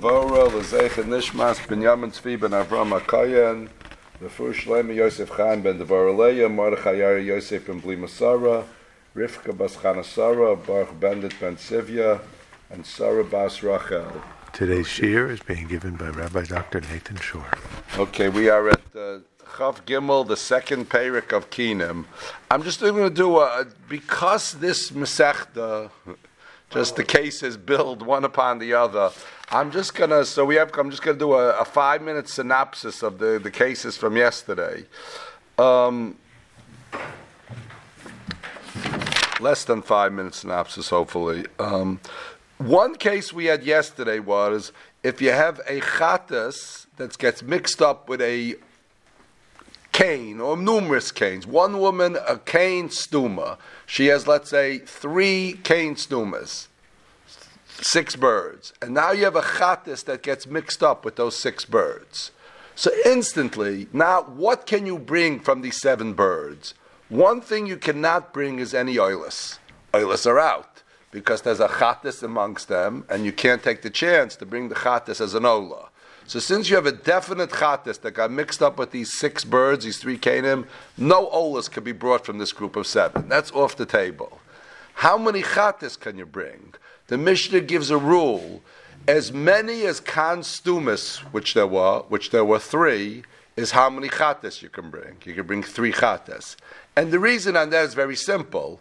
Levora, Lezecha Nishmas, Binyamin Tzvi ben Avram HaKayan, Refu Shlomo Yosef Chaim ben Mordechai Yair Yosef ben Rivka bas Baruch Bendit ben Sivya, and Sarah bas Rachel. Today's shir is being given by Rabbi Dr. Nathan Shore. Okay, we are at uh, Chav Gimel, the second parak of Kinim. I'm just going to do a, because this Masechta, just the cases build one upon the other. I'm just gonna. So we have. I'm just gonna do a, a five minute synopsis of the the cases from yesterday. Um, less than five minute synopsis, hopefully. Um, one case we had yesterday was if you have a chatas that gets mixed up with a cane or numerous canes. One woman, a cane stuma. She has, let's say, three cane stumas, six birds. And now you have a chatas that gets mixed up with those six birds. So instantly, now what can you bring from these seven birds? One thing you cannot bring is any oilus. Oilus are out because there's a chatas amongst them, and you can't take the chance to bring the chatas as an ola. So since you have a definite chatas that got mixed up with these six birds, these three canim, no olas can be brought from this group of seven. That's off the table. How many chatas can you bring? The Mishnah gives a rule: as many as kan stumis, which there were, which there were three, is how many chatas you can bring. You can bring three chatas, and the reason on that is very simple.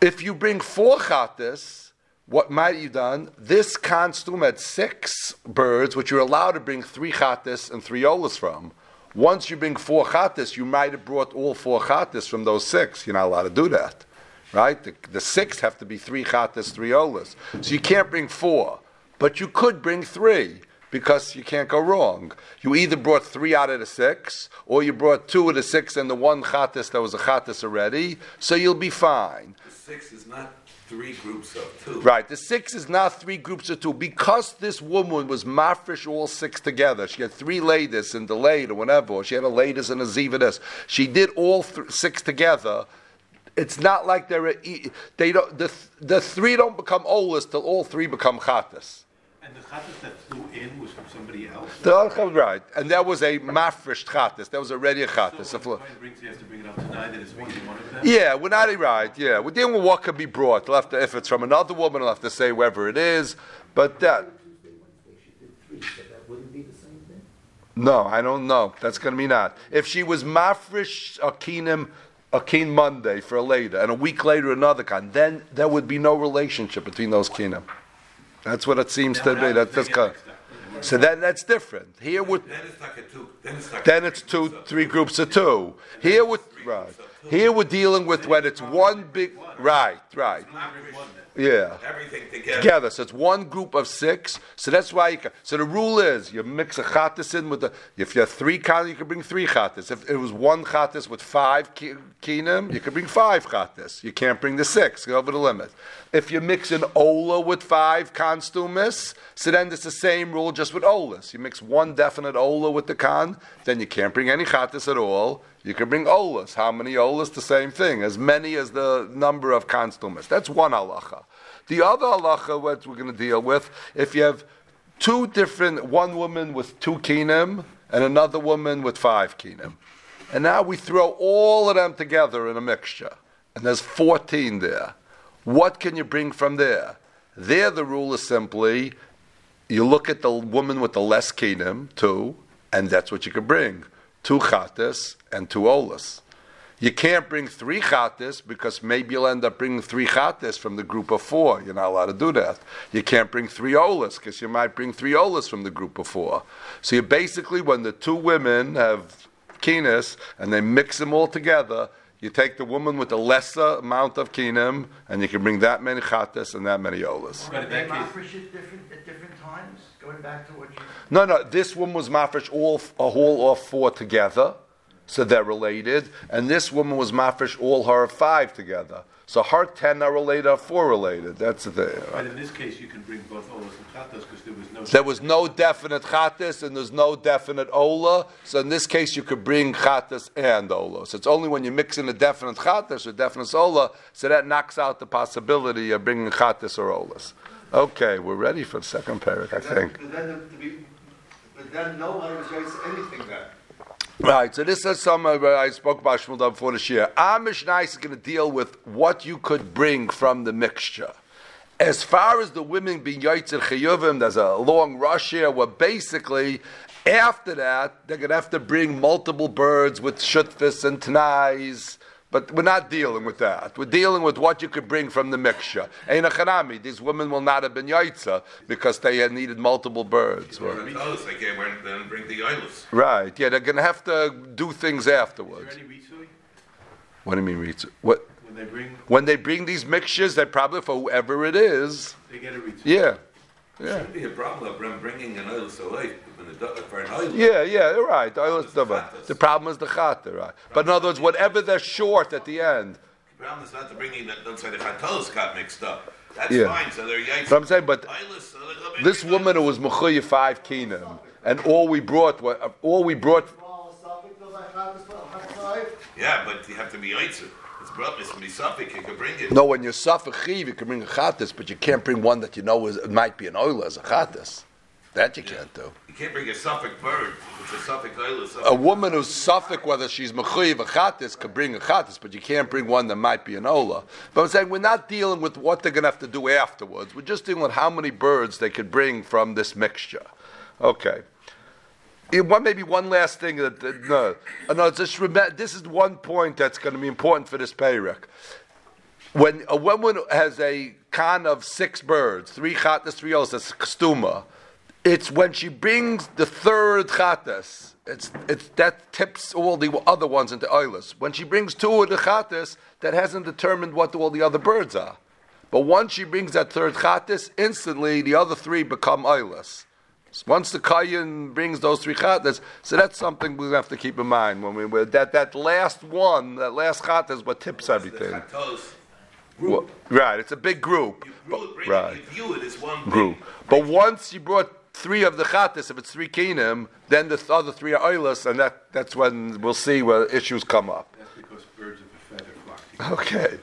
If you bring four chatas, what might you done? This constum had six birds, which you're allowed to bring three chatas and three olas from. Once you bring four chatas, you might have brought all four chatas from those six. You're not allowed to do that, right? The, the six have to be three chatas, three olas. So you can't bring four, but you could bring three because you can't go wrong. You either brought three out of the six, or you brought two of the six and the one chatas that was a chatas already, so you'll be fine. The six is not three groups of two. Right. The six is not three groups of two. Because this woman was mafresh all six together. She had three ladies and delayed or whatever. Or she had a ladies and a zivadas. She did all th- six together. It's not like they're a, they don't the the three don't become olas till all three become chatas. And the chattas that flew in was from somebody else? The, right, and that was a mafresh chatas. That was already a chatas. So fl- brings, has to bring it up tonight, that it's one of them? Yeah, we're not right. Yeah, we're dealing with what can be brought. They'll have to, if it's from another woman, they'll have to say whoever it is. But that, Tuesday, Wednesday, she did three, so that wouldn't be the same thing? no, I don't know. That's going to be not. If she was mafresh akinim, akin Monday for a later, and a week later another kind, then there would be no relationship between those kinim. That's what it seems to be. That, that's kind. So then that's different. Here would Then it's like a two. Then it's then it's two, three groups of two. Here with right. Here we're dealing with when it's one big right, right. Yeah. everything together. together. So it's one group of six. So that's why you can, so the rule is you mix a chatas in with the if you have three chatas, you can bring three chatas. If it was one chatas with five ki- kinim, you can bring five chatas. You can't bring the six, go over the limit. If you mix an ola with five constumis, so then it's the same rule just with olas. You mix one definite ola with the kan, then you can't bring any chatas at all. You can bring olas. How many olas? The same thing. As many as the number of constumis. That's one halacha. The other halacha, what we're going to deal with, if you have two different, one woman with two kinim and another woman with five kinim, and now we throw all of them together in a mixture, and there's 14 there. What can you bring from there? There, the rule is simply you look at the woman with the less kinim, two, and that's what you can bring two chatas and two olas. You can't bring three chatas because maybe you'll end up bringing three chatas from the group of four. You're not allowed to do that. You can't bring three olas because you might bring three olas from the group of four. So you basically, when the two women have kinas and they mix them all together, you take the woman with the lesser amount of kinim and you can bring that many chatas and that many olas. But in They that case, mafresh it different, at different times, going back to what you. No, no, this woman was mafresh all uh, a whole or four together, so they're related, and this woman was mafresh all her five together. So her ten are related, are four related. That's the thing. but in this case, you can bring both olas and chattas because there was no. There was no definite chatas and there's no definite ola. So in this case, you could bring chatas and ola. So it's only when you mix in a definite chatas or definite ola, so that knocks out the possibility of bringing chatas or olas. Okay, we're ready for the second parak, I think. But then, but then no one anything then. Right, so this is some uh, I spoke about Shmuel before this year. Our Mishnah is going to deal with what you could bring from the mixture. As far as the women being Yaitzer Chayuvim, there's a long rush here where basically after that they're going to have to bring multiple birds with shutfis and tanais. But we're not dealing with that. We're dealing with what you could bring from the mixture. Ein achanami, these women will not have been yaitza because they had needed multiple birds. Or they came and then bring the Eilus. Right, yeah, they're going to have to do things Is afterwards. there any? What do you mean, Ritz? What? When they bring, When they bring these mixtures, They're probably, for whoever it is, they get a ritsui. yeah. Yeah. Shouldn't be a problem of bringing an Eilus away when the, for an Eilus. Yeah, yeah, you're right. I was It's the the, chatas. the problem is the chata, right? But in other words, whatever they're short at the end. The problem is not the bringing that, let's say the Chatalis got mixed up. That's Yeah. fine, so they're Yaitz. But I'm saying, but Eilus, so they'll bring this woman who was mechuyev five kinam, and all we brought, wa- all we brought, Yeah, but you have to be Yaitzer. It's brought, it's to be safek, you can bring it. no, when you're suffer chiv, you can bring a chatas, but you can't bring one that you know is, it might be an oil as a chatas. That you can't do. You can't bring a safek bird. It's a safek Eilus. A woman who's safek, whether she's mechuyev a chatas, could bring a chatas, but you can't bring one that might be an ola. But I'm saying we're not dealing with what they're going to have to do afterwards. We're just dealing with how many birds they could bring from this mixture. Okay. One maybe one last thing that that- no, Uh, no. Just remember, this is one point that's going to be important for this payrik. When a woman has a con of six birds, three chatas, three olas, that's kstuma. It's when she brings the third chatas. It's it's that tips all the other ones into oilers. When she brings two of the chatas, that hasn't determined what all the other birds are. But once she brings that third chatas, instantly the other three become oilers. Once the kayan brings those three chatas, so that's something we have to keep in mind when we we- that that last one, that last chat is what tips everything. Well, right, it's a big group. You bring, bring right. it, you view it as one Group. But once you brought three of the chatas, if it's three kinim, then the th- other three are oilers, and that, that's when we'll see where issues come up. That's because birds of a feather flock together. Okay.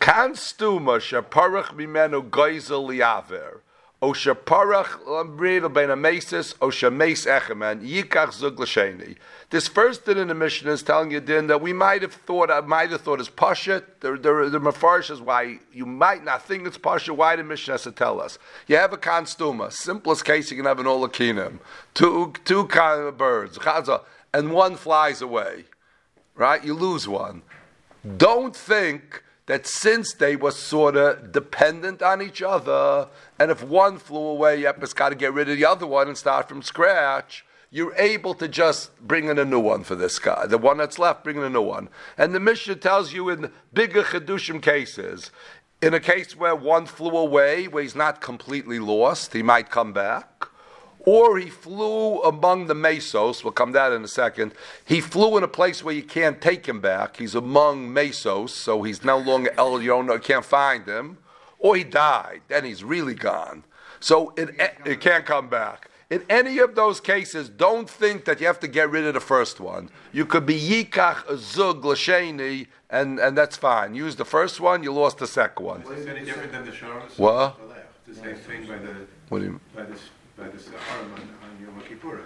Kan stuma shaparach mimenu geizel liaver. O shaparach lambril ben amesis o shames echemen yikach zug l'sheni. This first din in the Mishnah is telling you din that we might have thought I might have thought is pasha. The the the mafarish is why you might not think it's pasha. Why the Mishnah has to tell us? You have a kan stuma. Simplest case you can have an olakinim. Two two kind of birds. And one flies away. Right? You lose one don't think that since they were sort of dependent on each other, and if one flew away, yep, it's got to get rid of the other one and start from scratch. You're able to just bring in a new one for this guy. The one that's left, bring in a new one. And the Mishnah tells you in bigger Chedushim cases, in a case where one flew away, where he's not completely lost, he might come back or he flew among the mesos. We'll come to that in a second. He flew in a place where you can't take him back. He's among mesos, so he's no longer El you can't find him. Or he died, then he's really gone. So it, it can't come back. In any of those cases, don't think that you have to get rid of the first one. You could be yikach zug l'sheni, and and that's fine. Use the first one, you lost the second one. Is this any different than the Sharas? What? The same thing by the, What do you? by the, by the Saharim on, on Yom Kippur.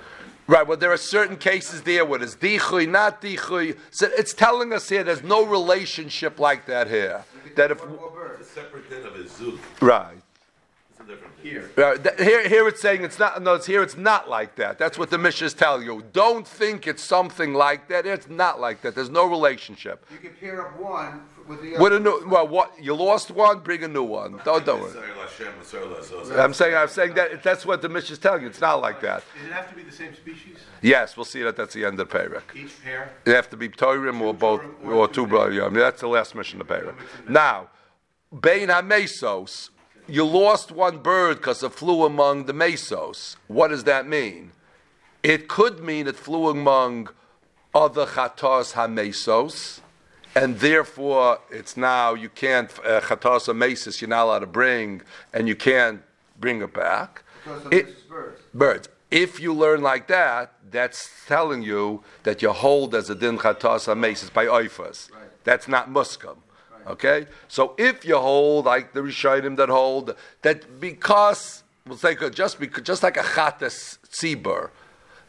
Right, well, there are certain cases there where it's dichui, not dichui. So it's telling us here there's no relationship like that here. That if It's a separate din of a zoo. right, It's a different din. Here, right that- here, here it's saying it's not. No, it's here. It's not like that. That's what the Mishnahs tell you. Don't think it's something like that. It's not like that. There's no relationship. You can pair up one with the uh, With other. a new, well, what you lost one, bring a new one. Don't don't worry. Yisrael Hashem, Yisrael Azaz. I'm saying I'm saying that that's what the Mishnah is telling you. It's not like that. does it have to be the same species? Yes, we'll see that. That's the end of the parak. Each pair? They have to be Torim or both, or or two two B'ayam. That's the last Mishnah of Perak. Now, Bein HaMesos, you lost one bird because it flew among the Mesos. What does that mean? It could mean it flew among other Chatos HaMesos, and therefore it's now, you can't, uh, Chatos HaMesos, you're not allowed to bring, and you can't bring it back. Because It- Birds. birds. If you learn like that, that's telling you that you hold as a din chatas amesis by oifas. Right. That's not muskam. Okay, so if you hold like the Rishonim that hold that because we'll say just because just like a chatas tzibur,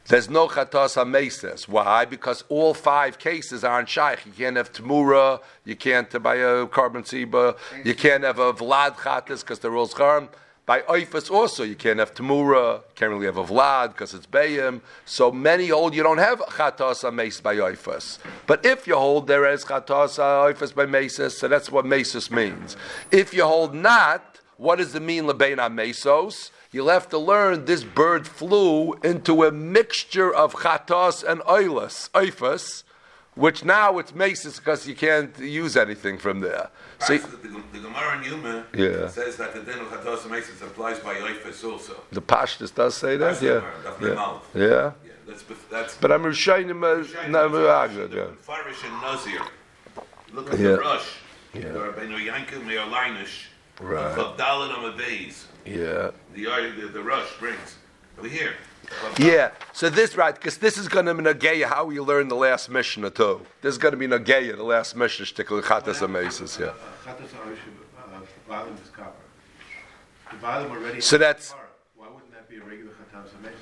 there's no chatas amesis. Why? Because all five cases aren't shaykh. You can't have tamura, you can't buy a carbon tzibur, you can't have uh, a uh, vlad chatas because they're all charm. By oifus also, you can't have tamura, can't really have a vlad because it's bayim. So many hold you don't have chatas amesis by oifus. But if you hold there is chatas oifus by mesis, so that's what mesis means. If you hold not, what does it mean lebein mesos? You'll have to learn this bird flew into a mixture of chatas and oilus, oifus, which now it's maces because you can't use anything from there. See, so the, the Gemara in Yuma Yeah. says that the din of Chatos and maces applies by Oifus also. the Pashtus does say that, yeah, Gemara, the yeah, mouth. yeah. Yeah, that's that's. But I'm Rishayim, uh, no, Agad, yeah. Farish and Nazir. Look at Yeah. the rush. Yeah. Rabbeinu Yankim Me'olinish. Right. Chavdalit the bays. Yeah. The, the, the rush brings. Over here. Yeah, so this right because this is going to be nageya how we learn the last Mishnah too. This is going to be nageya the last Mishnah shtickle chatas amesis. Yeah. Chatas Arishim, uh, volume is copper. The volume already. So that's- Why wouldn't that be a regular Chatas Amesis?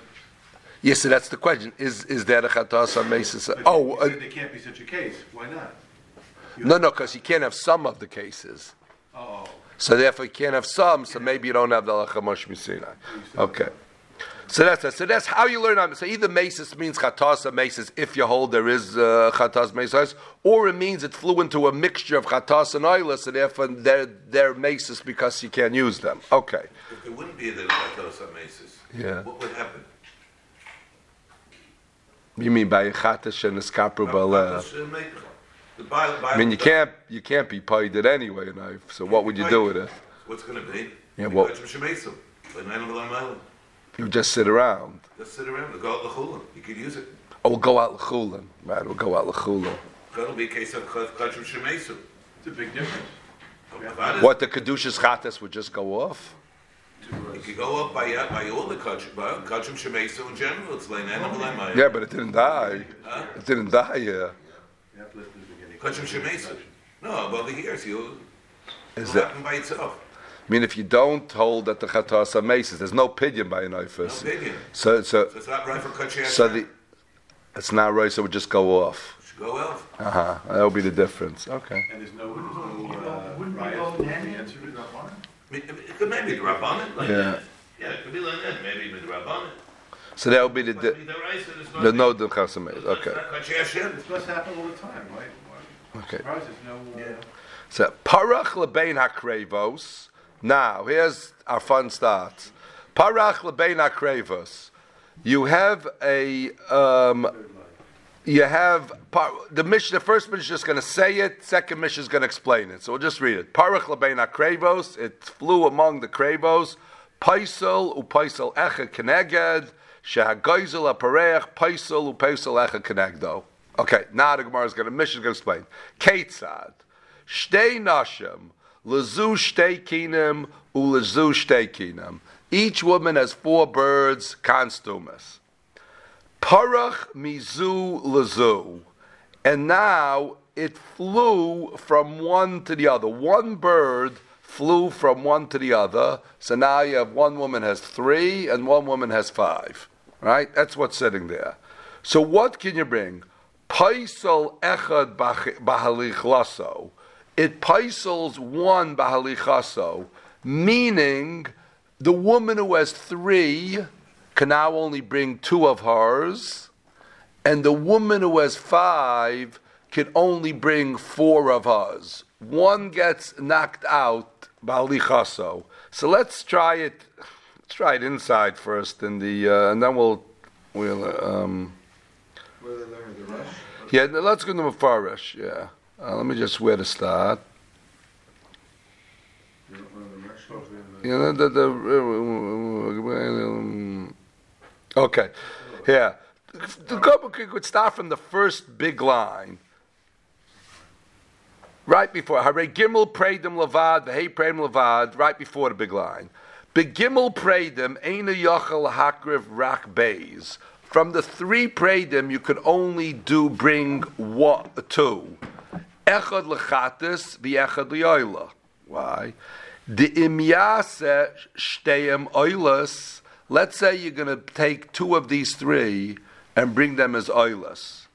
Yes, so that's the question. Is is that a chatas amesis? Oh, you uh, said there can't be such a case. Why not? You no, no, because you can't have some of the cases. Oh, So therefore, you can't have some. So maybe you don't have the lachamosh misina. Okay. So that's so that's how you learn. So either mesis means chatasa mesis if you hold there is uh, chatas mesis, or it means it flew into a mixture of chatas and oilus, and therefore they're they're mesis because you can't use them. Okay. If there wouldn't be a din of Chatos Mesis, Yeah. what would happen? You mean by chatas and eskapru balev? Chatos, uh, make- the Bible- I mean, you Bible- can't you can't be paid it anyway, you know. So what would you do with it? What's going to be? Yeah, what- Kachim Shemesim. Like nine of. You just sit around. Just sit around. Go out the chulin. You could use it. Oh, we'll go out l'chulin. Right, we'll go out l'chulin. That'll be a case of Kachim Shemesim. it's a big difference. What the kedushas chatas would just go off? You could go up by by all the Kachim, by Kachim Shemesim in general. It's like nine of them Yeah, but it didn't die. Huh? It didn't die. Yeah. You have to listen to the beginning. Kachim Shemesim. No, well, the years you. Is It'll that? happen by itself. I mean, if you don't hold that the chatas are maces, there's no pidyon by an No oifus. opinion. So, so, So it's not right for Kachim. so the it's not right. So it would just go off. Should go out. Uh huh. That would be the difference. Okay. And there's no, there's no, uh, Wouldn't we go hand Answer with is- Rabbanan? I mean, It could maybe the Rabbanet like Yeah. that. Yeah, it could be like that. Maybe with the Rabbanet. So that would be the But di- the the no the chatas It's Okay. not Kachim Hashem. This must happen all the time, why, why? Okay. Surprised there's no, uh, So parach lebein hakrevos. Now here's our fun start. Parach lebein hakrevos. You have a um, you have par, the Mishnah. The first Mishnah is just going to say it. Second Mishnah is going to explain it. So we'll just read it. Parach lebein hakrevos. It flew among the krevos. Paisel upaisel echa keneged. Shehagoizel apareach paisel upaisel echa kenegdo. Okay, now the Gemara is going to Mishnah going to explain. Ketzad. Shtei nashim, lezu shtei kinim, ulezu shtei kinim. Each woman has four birds, constumus. Parach mizu lezu. And now it flew from one to the other. One bird flew from one to the other. So now you have one woman has three and one woman has five. Right? That's what's sitting there. So what can you bring? Paisal echad bahalichlaso. It paisals one bahalichaso, meaning the woman who has three can now only bring two of hers, and the woman who has five can only bring four of hers. One gets knocked out bahalichaso. So let's try it. Let's try it inside first, in the uh, and then we'll we'll. Um, Where they learn the rush? yeah, let's go to Mefarish. Yeah. Uh, let me just where to start. You don't the the, the, the, um, okay. Yeah. The couple could start from the first big line. Right before Hare Gimel Pradim Lavad, Vehei Pradim Lavad, right before the big line. Begimel Pradim, Eina Yochel Hakriv Rak Beis. From the three Pradim, you could only do bring one, two. Echad lechatis v'echad liyoila. Why? The imyase shteim oilas. Let's say you're going to take two of these three and bring them as oilas.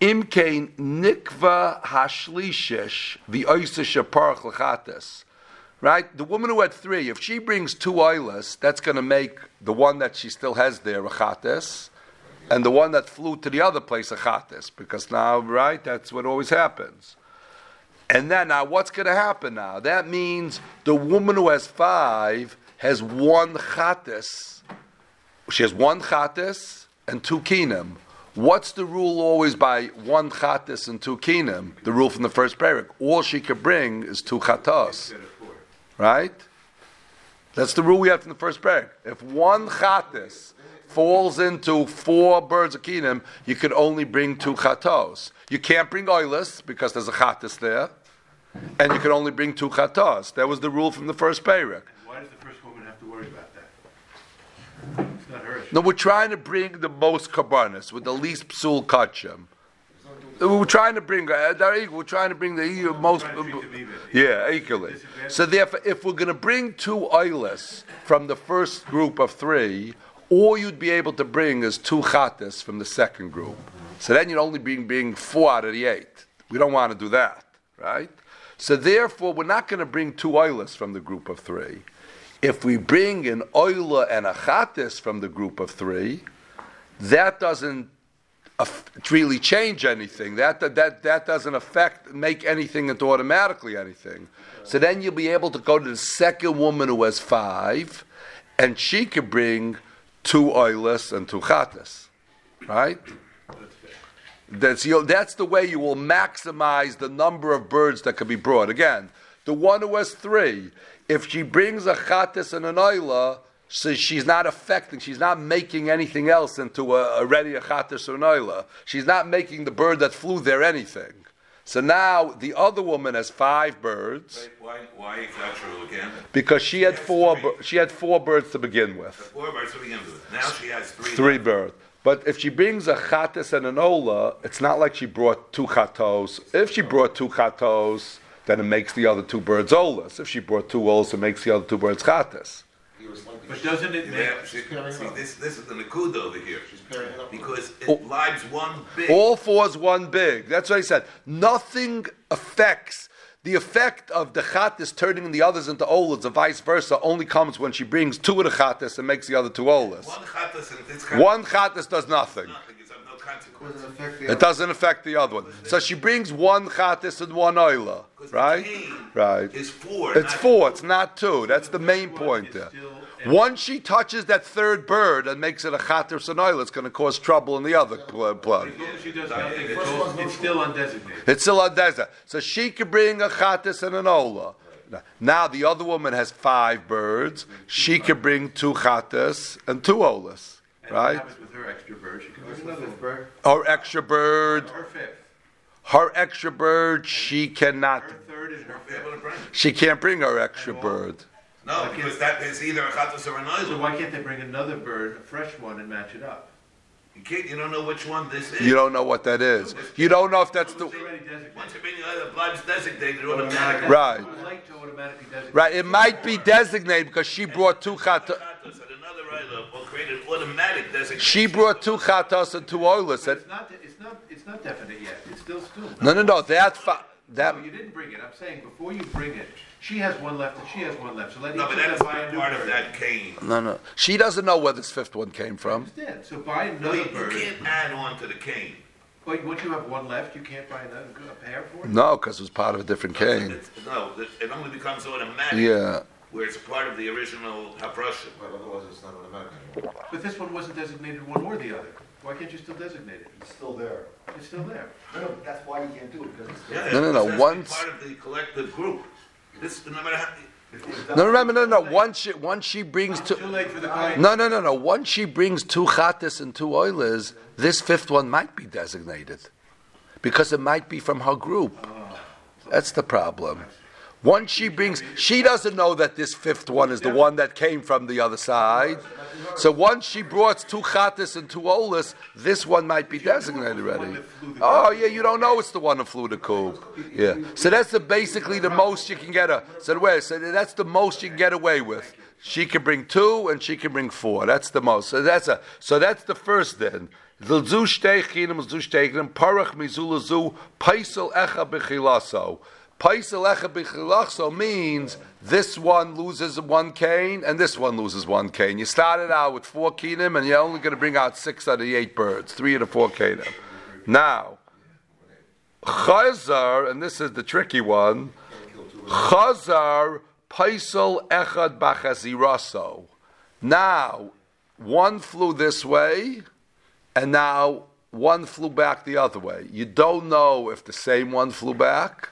Imkein nikva hashlishish v'oisa shaparach lechatis. Right? The woman who had three, if she brings two oilas, that's going to make the one that she still has there a chatis, and the one that flew to the other place a chatis, because now, right, that's what always happens. And then now, what's going to happen now? That means the woman who has five has one chatis. She has one chatis and two kinim. What's the rule always by one chatis and two kinim? The rule from the first parak. All she could bring is two chatos. Right? That's the rule we have from the first parak. If one chatis falls into four birds of kinim, you could only bring two chatos. You can't bring oilus because there's a chatis there, and you can only bring two chatos. That was the rule from the first parak. Why does the first woman have to worry about that? It's not her issue. No, we're trying to bring the most karbanis with the least psul kachim. We're trying to bring. Uh, equal. We're trying to bring the uh, most. trying to treat them even. Yeah, equally. So therefore, if we're going to bring two oilers from the first group of three, all you'd be able to bring is two chatas from the second group. So then you'd only bring bring four out of the eight. We don't want to do that, right? So therefore, we're not going to bring two oilers from the group of three. If we bring an oiler and a chatas from the group of three, that doesn't really change anything. That, that, that doesn't affect, make anything into automatically anything. So then you'll be able to go to the second woman who has five, and she could bring two oilers and two chatas. Right? That's, you that's the way you will maximize the number of birds that could be brought. Again, the one who has three, if she brings a chatas and an oila, so she's not affecting, she's not making anything else into a, already a chatas or an oila. She's not making the bird that flew there anything. So now the other woman has five birds Why, why is that true again? because she had four. three. She had four birds to begin with. Four birds to begin with. Now she has three. Three birds. But if she brings a chatas and an ola, it's not like she brought two chatos. If she brought two chatos, then it makes the other two birds olas. If she brought two olas, it makes the other two birds chatas. But doesn't it make, Yeah, she, see, this, this is the nakuda over here. she's Because it Oh. lives one big. All fours one big. That's what I said. Nothing affects the effect of the chatas turning the others into olas, or vice versa, only comes when she brings two of the chatas and makes the other two olas. one chatas and this One chatas does nothing. Nothing. It's of no consequence. Doesn't It doesn't affect the other one. So she brings one chatas and one oila, right? cane Right. is four. It's not four. It's not two. That's the main point there. Still- Once she touches that third bird and makes it a chater sonoil, it's going to cause trouble in the other pl- plug. as long as she does it's, it's still undesignated. It's still a desert. So she could bring a chatis and an ola. Now the other woman has five birds. She could bring two chatis and two olas, right? happens with her extra bird? She can bring another another bird. Her extra bird, Her fifth. her extra bird, she cannot. Her third and her fifth. able to bring. She can't bring her extra bird. No, because that is either a chatas or an So oil. why can't they bring another bird, a fresh one, and match it up? You can't. You don't know which one this is. You don't know what that is. You don't know if that's the It's already designated. Once you bring the other blood's designated automatically. right. I would like to automatically designate. Right. It might be designated because she brought two chatas. Chatas and another oil will create an automatic designation. She brought two chatas and two olas. But it's not, it's not, it's not definite yet. It's still still. No, no, no. That's fa- that. No, you didn't bring it. I'm saying before you bring it, she has one left and she has one left. So let each No, of but them that's buy a not new part of bird. that cane. No, no. She doesn't know where this fifth one came from. Understand? So buy No, another you, you bird. can't add on to the cane. But once you have one left, you can't buy another a pair for it. No, because it was part of a different cane. It's- No, it it only becomes automatic. Yeah. Where it's part of the original habrusha. But otherwise, it's not automatic anymore. But this one wasn't designated one or the other. Why can't you still designate it? It's still there. It's still there. No, no, that's why you can't do it, because it's still Yeah, No, no, no, it has to be once- Part of the collective group. This, no matter how, No, remember, no, no. Once she, once she brings two. late for the client. No, no, no, no. Once she brings two chatas and two oilers, this fifth one might be designated because it might be from her group. Ah. That's the problem. Once she brings, she doesn't know that this fifth one is the one that came from the other side. So once she brought two chatas and two olas, this one might be designated already. Oh yeah, you don't know it's the one that flew the coop. Yeah. So that's the, basically the most you can get a. So wait, so that's the most you can get away with. She can bring two and she can bring four. That's the most. So that's a. So that's the first then. Zilzu shtei chinim, zilzu shtei chinim, parach mizula zu, paisel echa b'chilaso. Paisel echa b'chilaso means this one loses one cane and this one loses one cane. You started out with four kinim and you're only going to bring out six out of the eight birds, three of the four kinim. Now, chazar, and this is the tricky one, chazar paisel echad b'chaziraso. Now, one flew this way, and now one flew back the other way. You don't know if the same one flew back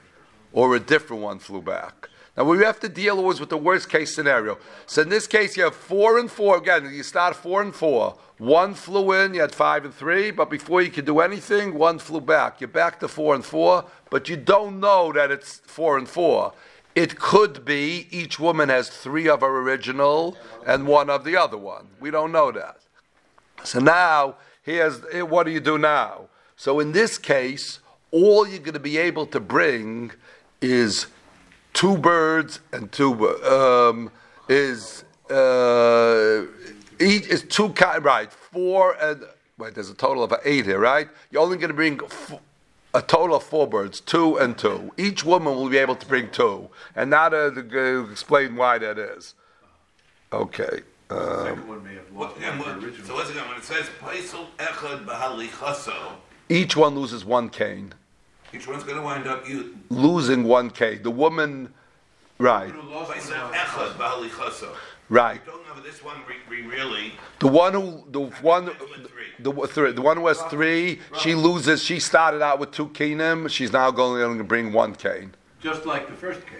or a different one flew back. Now we have to deal always with the worst case scenario. So in this case, you have four and four. Again, you start four and four. One flew in, you had five and three, but before you could do anything, one flew back. You're back to four and four, but you don't know that it's four and four. It could be each woman has three of her original and one of the other one. We don't know that. So now, here's what do you do now? So in this case, all you're going to be able to bring is two birds and two um, is uh, each is two ki- right four and wait. There's a total of eight here, right? You're only going to bring. F- a total of four birds, two and two. Each woman will be able to bring two, and now to, to explain why that is. Okay. Um, second one may have What, lost and one of what, the original. so once again, when it says paisel echad b'halichaso, each one loses one cane, each one's going to wind up you losing one cane. The woman, right, Who lost one paisel of echad b'halichaso. right. Don't know this one we, we really. The one who, the one, the, the, three, the one who has three, she loses. She started out with two kenim. She's now going to bring one cane. Just like the first case.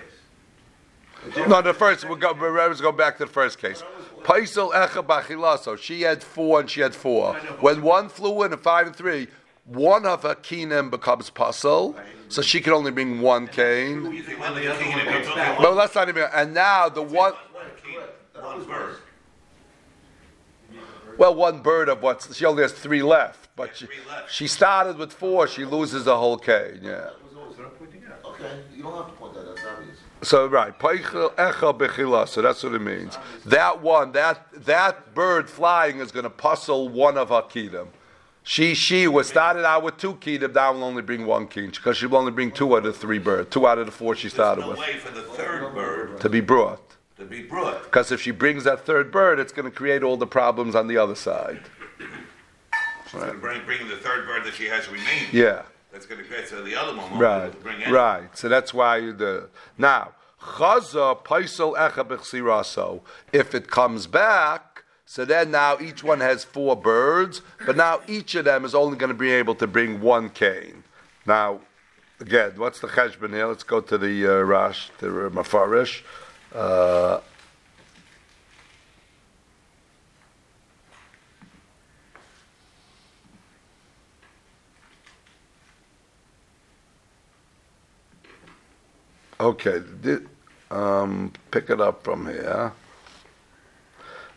No, the first. We'll go. Let's go back to the first case. Paisel echa bachilaso. She had four and she had four. When one flew in at five and three, one of her kenim becomes puzzle, so she can only bring one cane. Well, that's not even. And now the one. Well, one bird of what? She only has three left, but she, she started with four. She loses a whole cane. Yeah. Okay, you don't have to point that. So right. So that's what it means. That one, that that bird flying is going to puzzle one of her kedim. She she was started out with two kedim. Now will only bring one kid because she will only bring two out of the three birds. Two out of the four she There's started no with way for the third bird to be brought. to be brought. Because if she brings that third bird, it's going to create all the problems on the other side. She's going to bring, bring the third bird that she has remaining. Yeah. That's going to create so the other one won't be able Right, bring any. right. So that's why you the now chaza paisel echa. If it comes back, so then now each one has four birds, but now each of them is only going to be able to bring one cane. Now, again, what's the cheshbon here? Let's go to the uh, Rash, the Mafarish. Uh, Okay, um, pick it up from here.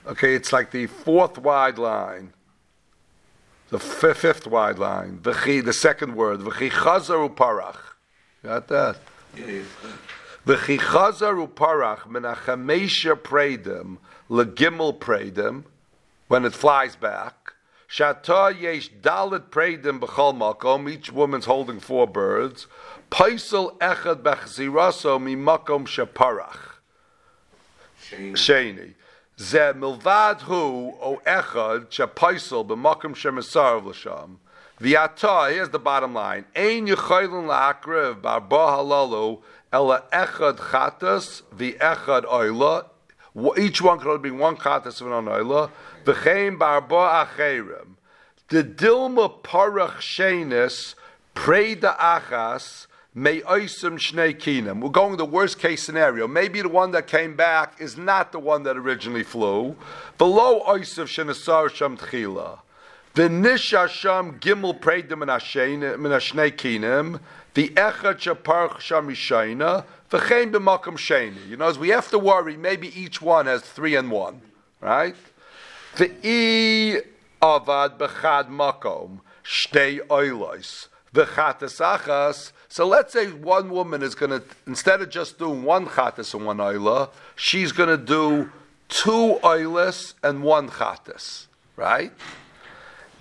Okay, it's like the fourth wide line, the fi- fifth wide line, v'chi, the second word, v'chi chazar uparach. Got that? V'chi chazar uparach min achamesha predim legimel predim, when it flies back. Shata yesh dalit predim b'chol makom, each woman's holding four birds. Paisel echad b'chziraso mi makom shaparach. Shane. Sheni. Ze milvad hu o echad shapaisel b'makom shemisarav l'sham. V'yata, here's the bottom line. Ein yechaylin la'akriv barba halalu ela echad chatas v'echad oila. Each one could only bring one chatas and an oila. V'chein barba acherim. The dilma parach shenis preda achas may oisim shnei kinam. We're going the worst case scenario. Maybe the one that came back is not the one that originally flew. Below oisim shenasar sham tchila. The nisha sham gimel predim min hashnei kinim. The echad shaparch sham yishayna. V'chein b'makom sheni. You know, as we have to worry, maybe each one has three and one, right? The e avad b'chad makom shtei oilos v'chatas achas. So let's say one woman is going to, instead of just doing one chatas and one oila, she's going to do two oilas and one chatas, right?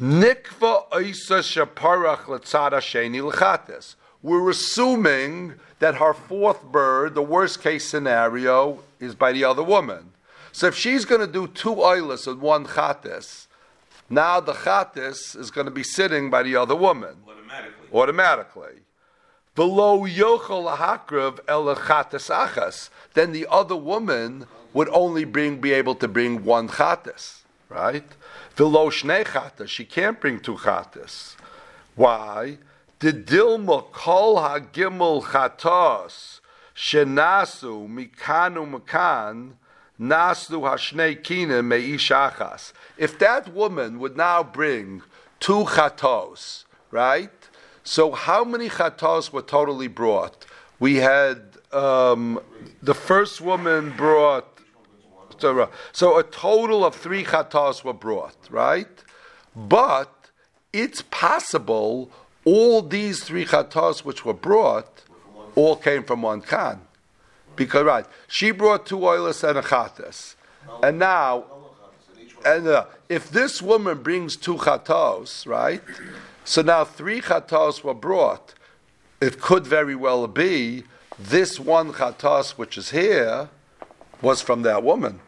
Nikva oisa shaparach letzada sheni l'chatas. We're assuming that her fourth bird, the worst case scenario, is by the other woman. So if she's going to do two oilas and one chatas, now the chatas is going to be sitting by the other woman Automatically. automatically. Below yochel hakrav el achas, then the other woman would only bring be able to bring one chatas, right? Below shnei chatas, she can't bring two chatas. Why? The dilma kol hagimel chatas shenasu mikanu makan nasu hashnei kina. If that woman would now bring two chatos, right? So how many chatos were totally brought? We had um, the first woman brought. So, a total of three chatos were brought, right? But it's possible all these three chatos which were brought all came from one khan. Because right, she brought two oilers and a chatas, and now, and uh, if this woman brings two chatos, right? So now three chatos were brought. It could very well be this one chatos which is here was from that woman,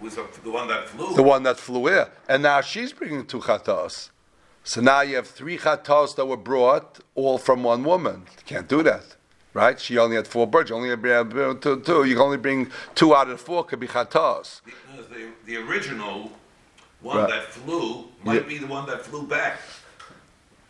was the the one that flew? the one that flew here, and now she's bringing two chatos. So now you have three chatos that were brought all from one woman. You can't do that, right? She only had four birds. You only had uh, two, two. You can only bring two out of the four. Could be chatos. Because the, the original one Right. that flew might Yeah. be the one that flew back.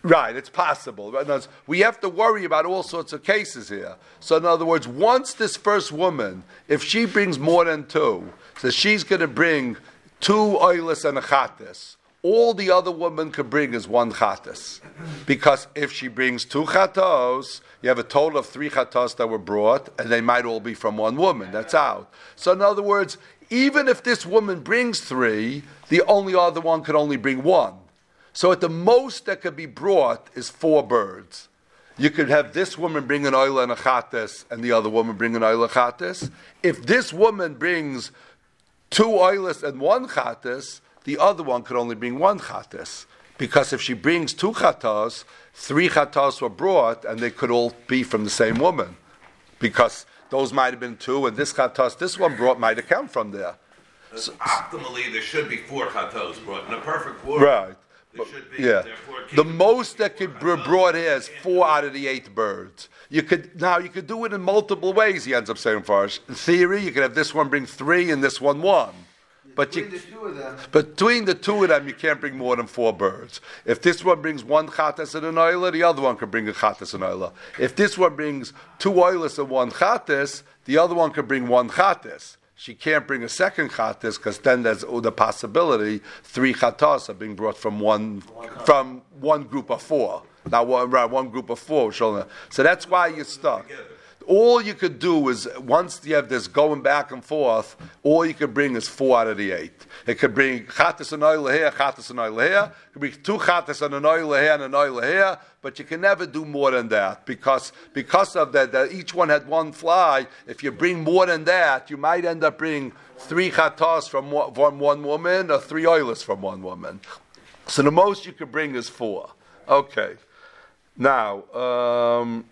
Right, it's possible. Words, We have to worry about all sorts of cases here. So, in other words, once this first woman, if she brings more than two, so she's going to bring two oilers and a chatas. All the other woman could bring is one chatas. Because if she brings two chatos, you have a total of three chatos that were brought, and they might all be from one woman. That's out. So, in other words, even if this woman brings three, the only other one could only bring one. So at the most that could be brought is four birds. You could have this woman bring an oil and a chatas, and the other woman bring an oil and a. If this woman brings two oilers and one chatas, the other one could only bring one chatas. Because if she brings two chatas, three chatas were brought, and they could all be from the same woman. Because those might have been two, and this chatas, this one brought, might have come from there. Optimally, there should be four chatos brought in a perfect world. Right. There should be. Yeah. The most that could be brought here is four out of the eight birds. You could now you could do it in multiple ways. He ends up saying for us. In theory, you could have this one bring three and this one one. But Between you, the two of them, between the two of them, you can't bring more than four birds. If this one brings one chatas and an oiler, the other one can bring a chatas and oiler. If this one brings two oilers and one chatas, the other one can bring one chatas. She can't bring a second chatas because then there's oh, the possibility three chatas are being brought from one from one group of four. Now one, right, one group of four. So that's why you're stuck. All you could do is once you have this going back and forth, all you could bring is four out of the eight. It could bring chatas and oil here, chatas and oil here. It could be two chatas and an oil here and an oil here. But you can never do more than that because because of that, that each one had one fly. If you bring more than that, you might end up bringing three chatas from one, from one woman or three oilers from one woman. So the most you could bring is four. Okay. Now, um,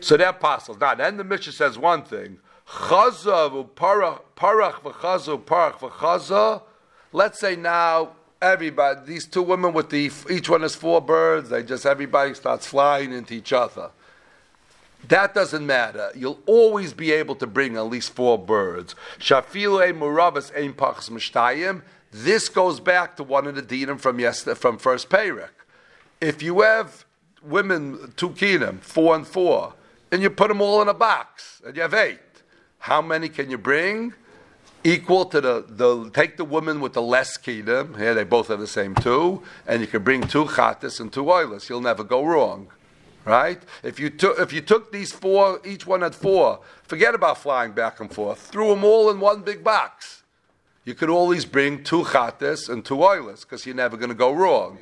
so they're apostles. Now, then the Mishnah says one thing. Chaza v'parach parach v'chaza parach v'chaza. Let's say now everybody, these two women with the each one has four birds. They just everybody starts flying into each other. That doesn't matter. You'll always be able to bring at least four birds. Shafilu ein muravas ein pachs. This goes back to one of the dinim from yesterday, from first Perek. If you have women, two kinim, four and four, and you put them all in a box, and you have eight, how many can you bring? Equal to the, the take the woman with the less kinim, here they both have the same two, and you can bring two chatas and two oilers. You'll never go wrong. right? If you took if you took these four, each one had four. Forget about flying back and forth. Threw them all in one big box. You could always bring two chatas and two oilers because you're never going to go wrong.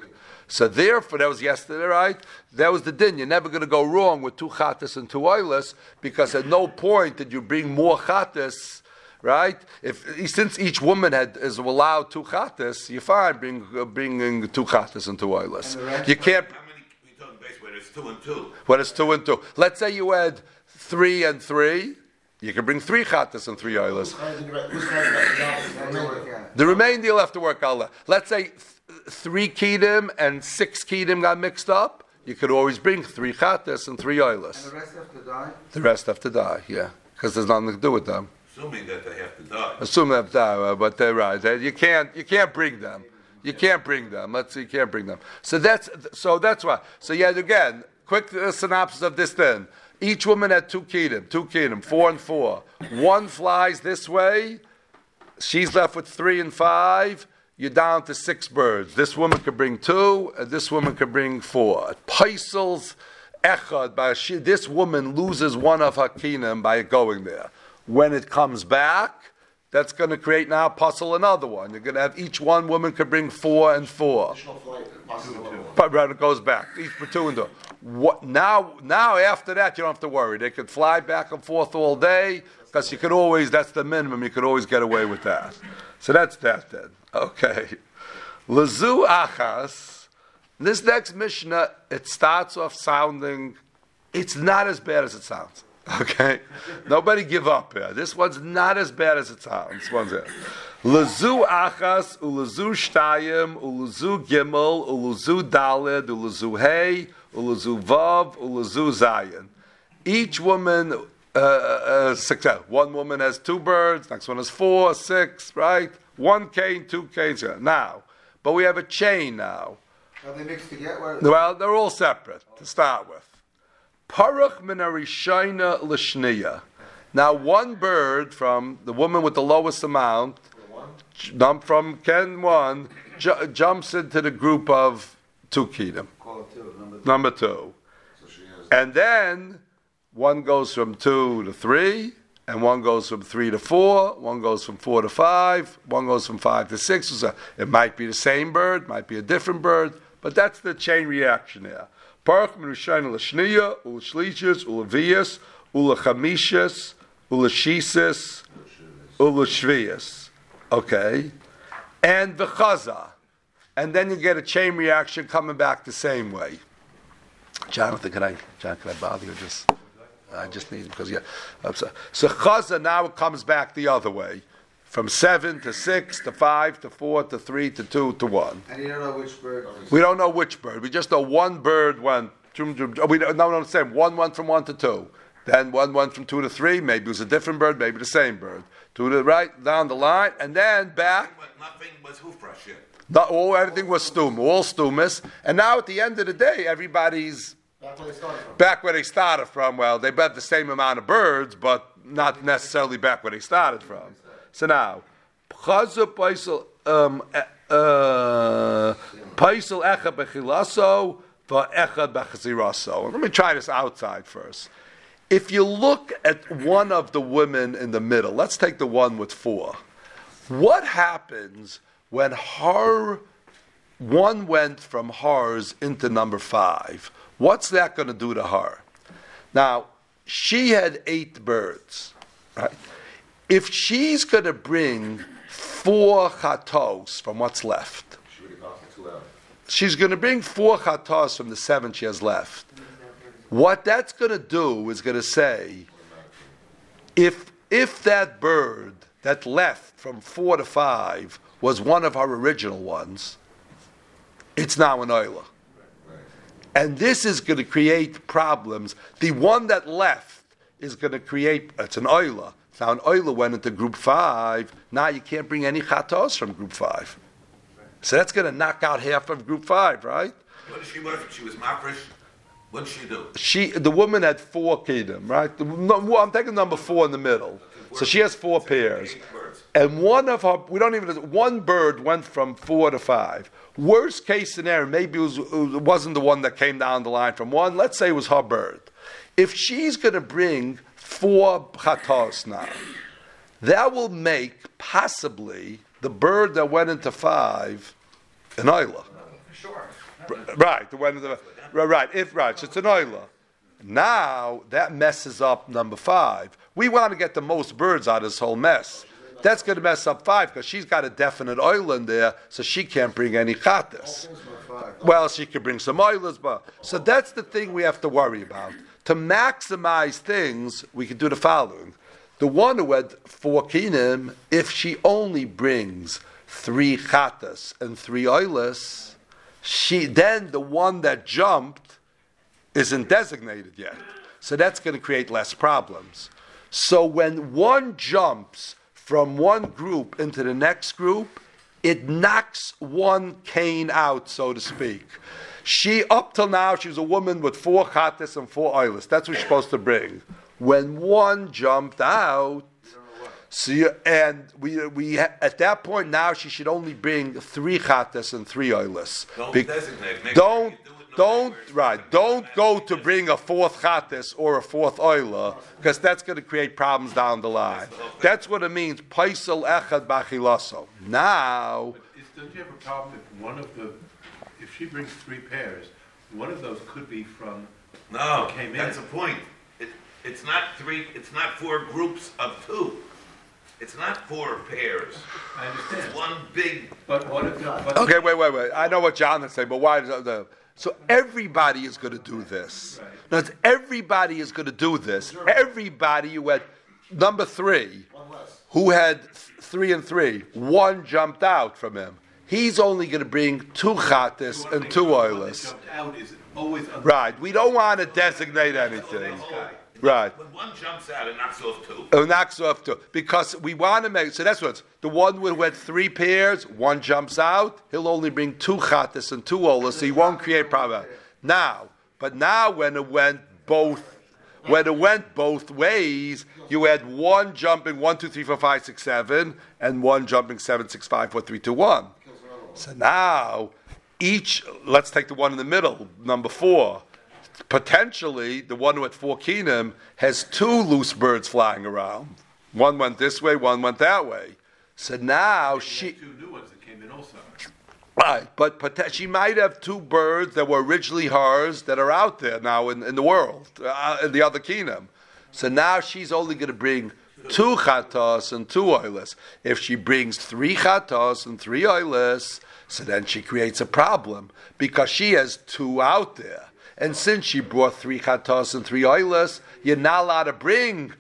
So therefore, that was yesterday, right? That was the din. You're never going to go wrong with two chatas and two oilers because at no point did you bring more chatas right? If since each woman had is allowed two chatas, you're fine bring, uh, bringing two chatas and two oilers. You can't. How many, we talking base where it's two and two? When it's two and two, let's say you had three and three, you can bring three chatas and three oilers. The remainder you'll have to work out. Let's say th- three kedim and six kedim got mixed up. You could always bring three chatas and three oilers. The rest have to die? The rest have to die, yeah, because there's nothing to do with them. Assuming that they have to die. Assume they have to die, but they're right. You can't, you can't bring them. You can't bring them. Let's see, you can't bring them. So that's so that's why. So yeah, again, quick uh, synopsis of this. Then each woman had two kedim, two kedim, four and four. One flies this way. She's left with three and five. You're down to six birds. This woman could bring two, and this woman could bring four. Paisels echad. By she, this woman loses one of her kenim by going there. When it comes back, that's going to create now puzzle another one. You're going to have each one woman could bring four and four. But right, it goes back. Each for two and two. What now? Now after that, you don't have to worry. They could fly back and forth all day because you could always. That's the minimum. You could always get away with that. So that's that then. Okay. Lazu achas. This next Mishnah, it starts off sounding. It's not as bad as it sounds. Okay, nobody give up here. This one's not as bad as it sounds. This one's it. Lazu achas, ulazu shtayim, ulazu gimel, ulazu dalid, ulazu hey, ulazu vav, ulazu zayin. Each woman, uh, uh, six, uh, one woman has two birds, next one has four, six, right? One cane, two canes. Now, but we have a chain now. Are they mixed together? Well, they're all separate to start with. Parach min harishayna l'shniya. Now, one bird from the woman with the lowest amount, from Ken one, ju- jumps into the group of two two, number two. And then one goes from two to three, and one goes from three to four, one goes from four to five, one goes from five to six. It might be the same bird, might be a different bird, but that's the chain reaction there. Parach minushayin l'shniya, u'l'shlishis, u'l'vias, u'l'chamishes, u'l'shisis, u'l'shvias. Okay? And v'chaza. And then you get a chain reaction coming back the same way. Jonathan, can I, John, can I bother you just? I just need because yeah. Sorry. So chaza now comes back the other way, from seven to six to five to four to three to two to one. And you don't know which bird. We don't know which bird. We just know one bird went. We don't know the same. One went from one to two. Then one went from two to three. Maybe it was a different bird. Maybe the same bird. Two to the right, down the line, and then back. But nothing was hoofbrush yet. Not all everything was stum, all stumus. And now at the end of the day, everybody's That's where they started from. back where they started from. Well, they bet the same amount of birds, but not necessarily back where they started from. So now, Chaza Paisel um, uh, Paisel Echad Bechilaso Echad Bechaziraso. Let me try this outside first. If you look at one of the women in the middle, let's take the one with four. What happens when her one went from hers into number five? What's that going to do to her? Now, she had eight birds, right? If she's going to bring four chatos from what's left, she's going to bring four chatos from the seven she has left. What that's going to do is going to say, if if that bird that left from four to five was one of our original ones, it's now an oiler. And this is going to create problems. The one that left is going to create, it's an oiler. Now, an oiler went into group five. Now you can't bring any chatos from group five. So that's going to knock out half of group five, right? What did she was? She was mafresh. What'd she do? she the woman had four kingdom, right? The- no, I'm taking number four in the middle. So she has four pairs. And one of her, we don't even, one bird went from four to five. Worst case scenario, maybe it, was, it wasn't the one that came down the line from one. Let's say it was her bird. If she's going to bring four chatos now, that will make possibly the bird that went into five an oiler. Sure. Right, the one the right, right, if right, so it's an oiler. Now that messes up number five. We want to get the most birds out of this whole mess. That's going to mess up five because she's got a definite oil in there, so she can't bring any chatas. Well, she could bring some oilers, but so that's the thing we have to worry about. To maximize things, we could do the following: the one who had four kinim, if she only brings three chatas and three oilers, she then the one that jumped isn't designated yet. So that's going to create less problems. So when one jumps from one group into the next group, it knocks one cane out, so to speak. She, up till now, she was a woman with four chatas and four oilers. That's what she's supposed to bring. When one jumped out, so you, and we, we at that point now she should only bring three chatas and three oilers. Don't Be- designate. Don't do it no matter don't right. Don't go to bring a fourth chatas or a fourth oiler because that's going to create problems down the line. That's what it means. Paisel echad bachilaso. Now, Is, don't you have a problem if one of the, if she brings three pairs, one of those could be from, No, came in. that's the point. It, it's not three, it's not four groups of two. It's not four pairs. I It's understand. one big, But what if, the- but. okay, wait, wait, wait. I know what John is saying, but why? does the so everybody is going to do this. Now, it's everybody is going to do this. Everybody who had number three. One less. who had th- three and three, one jumped out from him. He's only going to bring two chatas and two oilers. jumped out is always. under- Right. We don't want to designate anything. Right. when one jumps out, it knocks off two. It knocks off two because we want to make. So that's what's the one who had three pairs. One jumps out. He'll only bring two chatas and two oilers, so he won't create problem. Now, but now when it went both, when it went both ways, you had one jumping one, two, three, four, five, six, seven, and one jumping seven, six, five, four, three, two, one. So now each. Let's take the one in the middle, number four. Potentially, the one who had four keenum has two loose birds flying around. One went this way, one went that way. So now she. two new ones that came in also. Right, but pote- she might have two birds that were originally hers that are out there now in, in the world, uh, in the other kingdom. So now she's only going to bring two chatos and two oilers. If she brings three chatos and three oilers, so then she creates a problem because she has two out there. And since she brought three chatos and three oilers, you're not allowed to bring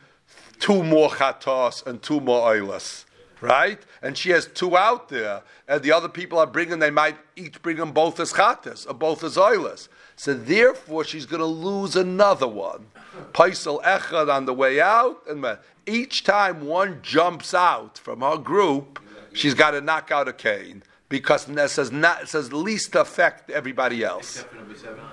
two more chatos and two more oilers, right? And she has two out there, and the other people are bringing. They might each bring them both as chatas or both as oilers. So therefore, she's going to lose another one. Paisel echad on the way out, and each time one jumps out from her group, she's got to knock out a cane because it says not it says least affect everybody else. Except number seven.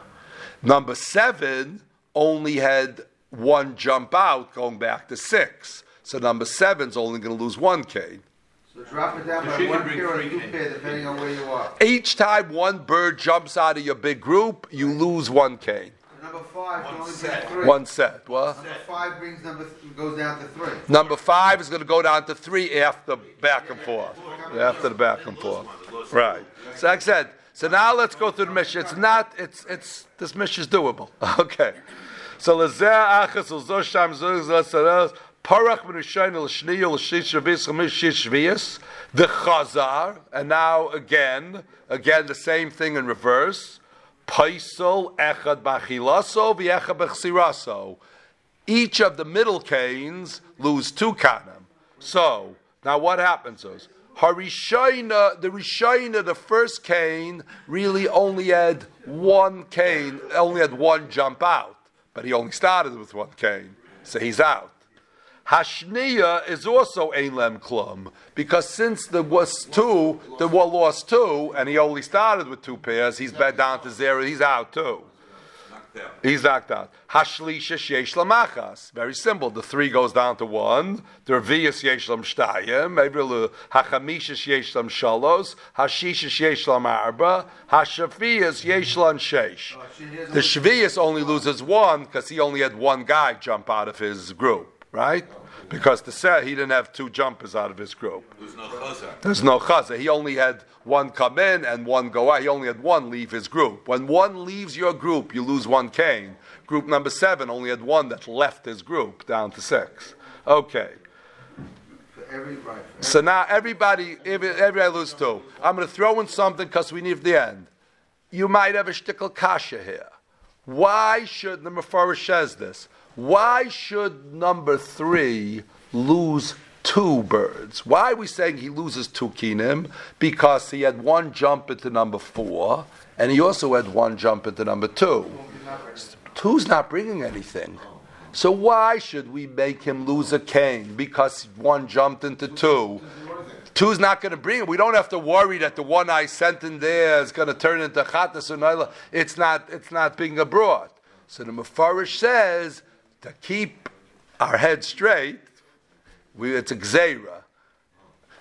Number seven only had one jump out going back to six. So number seven's only going to lose one cane. So drop it down So by one bring pair or three two canes. pair, depending on where you are. Each time one bird jumps out of your big group, you lose one cane. Number five can One only set. bring three. One set. What? Number five brings number, th- goes down to three. Number five is going to go down to three after back and forth. After the back and forth. Right. So like I said, so now let's go through the mission. It's not, it's, it's, this mission is doable. Okay. So lezeh achas ulzo sham zuz lesaras parach b'rishayin l'shniya l'shish shvius chamish shish shvius the chazar and now again again the same thing in reverse paisel echad bachilaso v'echad each of the middle canes lose two kanim. So now what happens is Harishaina, the Rishaina, the first cane, really only had one cane, only had one jump out, but he only started with one cane, so he's out. Hashniya is also ein lem klum because since there was two, the one lost two, and he only started with two pairs. He's back down to zero. He's out too. He's knocked out. Hashlisha sheyesh lamachas. Very simple. The three goes down to one. The revius lam shtayim. Maybe the hachamisha sheyesh lam shalos. Hashisha sheyesh lam arba. Lam sheish. The shvius only loses one because he only had one guy jump out of his group, right? Because the set he didn't have two jumpers out of his group. There's no chazar. There's no chaza. He only had one come in and one go out. He only had one leave his group. When one leaves your group, you lose one cane. Group number seven only had one that left his group down to six. Okay. For every, right, for So now everybody, every- everybody lose two. I'm going to throw in something because we need the end. You might have a shtickle kasha here. Why should the Mefarish says this? Why should number three lose two birds? Why are we saying he loses two kinim? Because he had one jump into number four, and he also had one jump into number two. Two's not bringing anything. So why should we make him lose a cane? Because one jumped into two. Two's not going to bring it. We don't have to worry that the one I sent in there is going to turn into chatas or. It's not. It's not being abroad. So the Mefarish says to keep our head straight. We, it's a gzeira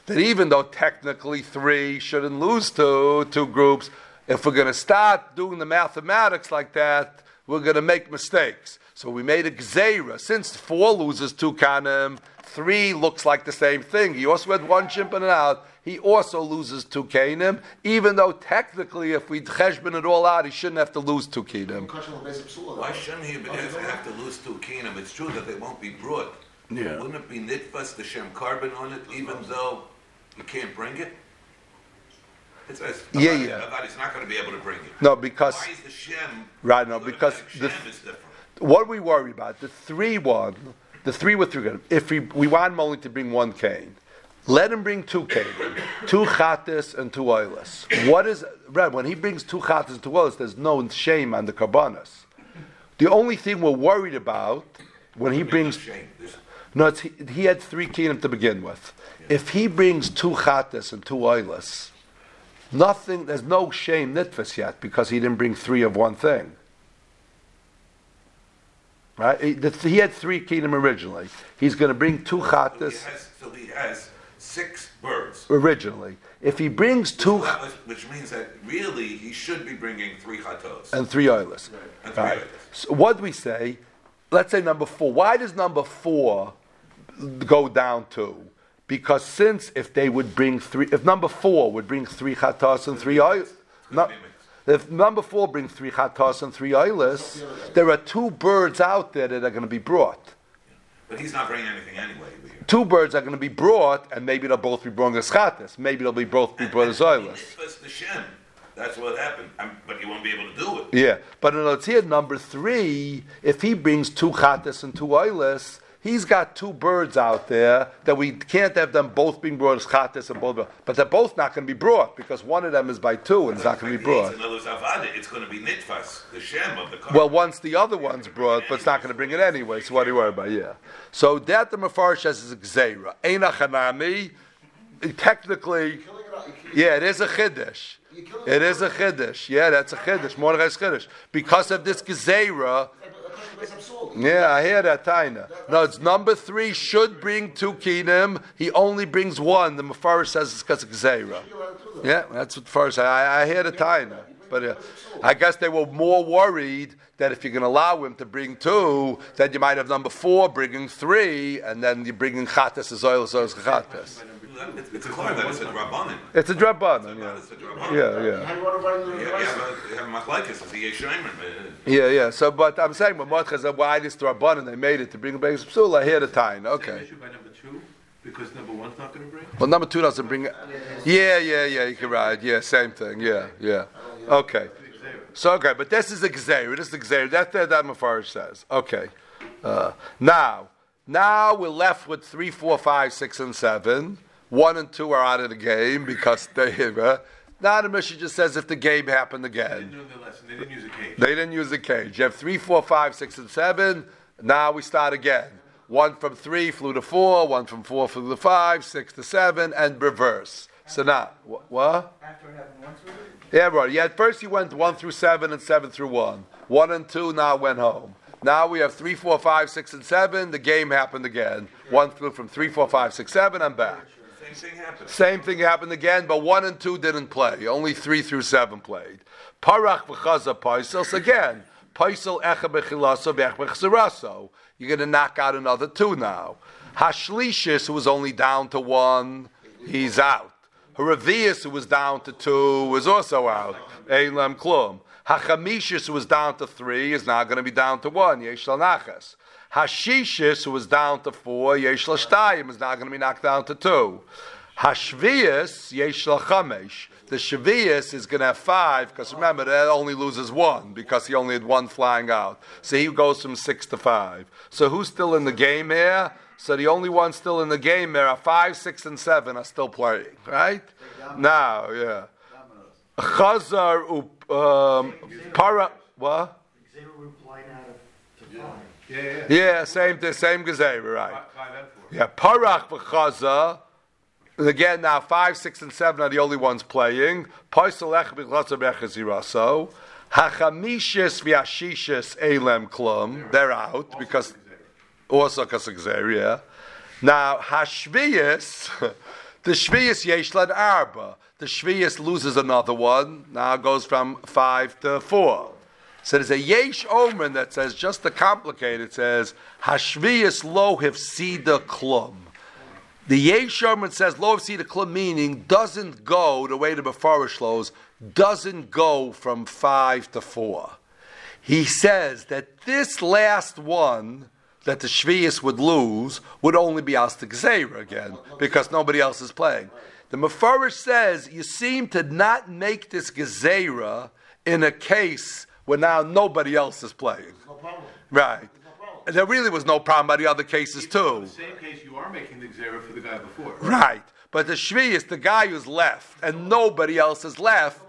that even though technically three shouldn't lose to two groups, if we're going to start doing the mathematics like that, we're going to make mistakes. So we made a gzeira. Since four loses two kanim, three looks like the same thing. He also had one chimp and out. He also loses two kanim, even though technically, if we cheshbon it all out, he shouldn't have to lose two kanim. Why shouldn't he be- have have to lose two keenum? It's true that they won't be brought. Yeah. Wouldn't it be nitfas, the shem carbon on it, even though you can't bring it? It says, Yeah, Avad- yeah. Avad is not going to be able to bring it. No, because Why is the shem? Right, no, because bad? the- Shem is different. what we worry about, the three one, the three with three. If we we want him only to bring one cane, let him bring two cane, two chatas and two oilers. What is Red? When he brings two chatas and two oilers, there's no shame on the karbanas. The only thing we're worried about when he brings. No, it's, he, he had three kingdom to begin with. If he brings two chatas and two oilers, nothing. There's no shame nitfas yet because he didn't bring three of one thing. Right? He, the, he had three kingdom originally. He's going to bring two So he has, so he has six birds. originally. If he brings two Which means that really he should be bringing three chatos. and three oilers. And three Right. oilers. So what do we say? Let's say number four. Why does number four go down to? Because since if they would bring three, if number four would bring three chatas and three oilers, no, if number four brings three chatas and three oilers, there are two birds out there that are going to be brought. But he's not bringing anything anyway. Two birds are going to be brought, and maybe they'll both be brought as chatas. Maybe they'll be both be brought as oilers. Nitfas the shem. That's what happened. Um, but you won't be able to do it. Yeah, but in here number three, if he brings two chatas and two oilers, he's got two birds out there that we can't have them both being brought as chatas and both, but they're both not going to be brought because one of them is by two and it's not going to be brought. In other words, avada, it's going to be nitfas, the shem of the car. Well, once the other one's brought, but it's not going to bring it anyway. So what do you worry about? Yeah. So that the Mefarish says is a gzeira. Eina chanami. Technically, yeah, it is a chiddush. It is a chiddush. Yeah, that's a chiddush. Mordechai's chiddush because of this gzeira. Yeah, I hear that, Taina. No, it's number three should bring two kinim. He only brings one. The Mefarish says it's because of gzeira. Yeah, that's what first I, I hear the Taina. But uh, I guess they were more worried that if you're going to allow him to bring two, then you might have number four bringing three, and then you're bringing chatas as oil as chatas. It's, it's clear that it's a drabanan. It's a drabanan, yeah. It's a drabanan. Yeah, yeah. How do you want to write in the Yeah, yeah, but you have machlekes, it's a yeshayman. Yeah, yeah. So, but I'm saying, when Mordechai said, why this drabanan, they made it to bring back psul, I hear the Taina. Same Okay. issue by number two, because number one's not gonna bring? Well, number two doesn't bring it. Yeah, yeah, yeah, you can ride. Yeah, same thing. Yeah, yeah. Okay. So, okay, but this is a gzeir. This is a gzeir. That, that, that Mefarish says. Okay. Uh, now, now we're left with three, four, five, six, and seven. One and two are out of the game because they. Uh, now the Mishnah just says if the game happened They again. didn't know the lesson, they didn't use a cage. They didn't use the cage. You have three, four, five, six, and seven. Now we start again. One from three flew to four, one from four flew to five, six to seven, and reverse. So now, wh- what? After having one through? Yeah, right. Yeah, at first he went one through seven and seven through one. One and two now went home. Now we have three, four, five, six, and seven. The game happened again. One flew from three, four, five, six, seven. I'm back. Same thing happened. Same thing happened again, but one and two didn't play. Only three through seven played. Parach v'chaza paisels again. Paisel echa b'chilaso v'ech b'chzeraso. You're going to knock out another two now. Hashlishis, who was only down to one, he's out. Haravias, who was down to two, was also out. Eilam klum. Hachamishis, who was down to three, is now going to be down to one. Yesh nachas. Hashishis, who was down to four, Yesh Shtayim, is now going to be knocked down to two. Hashvias, Yesh Chamesh. The Shavias is going to have five, because remember, that only loses one, because he only had one flying out. So he goes from six to five. So who's still in the game here? So the only ones still in the game here are five, six, and seven are still playing, right? Now, yeah. Chazar, um, para, what? Zero replying out of to five. Yeah, yeah, Yeah, same thing, same Gezerah, right? Five- Five and four. Yeah, Parach v'chaza. Again, now five, six, and seven are the only ones playing. Paisel ech b'chaza b'echaziraso. Hachamishis v'ashishis elem klum. They're out because also because of Gezer, yeah. Now Hashviyas, the Shviyas Yeshlad Arba. The Shviyas loses another one. Now goes from five to four. So there's a Yesh Omen that says, just to complicate, it says, Hashviyas lo hifsida klum. The Yesh Omen says, lo hifsida klum, meaning doesn't go, the way the Mefarish flows, doesn't go from five to four. He says that this last one that the Shvius would lose would only be Asta Gzeira again because nobody else is playing. The Mefarish says you seem to not make this Gezeira in a case where now nobody else is playing. Right. And there really was no problem by the other cases In too. the same case, you are making the gzeira for the guy before. Right. But the Shvi is the guy who's left, and nobody else is left.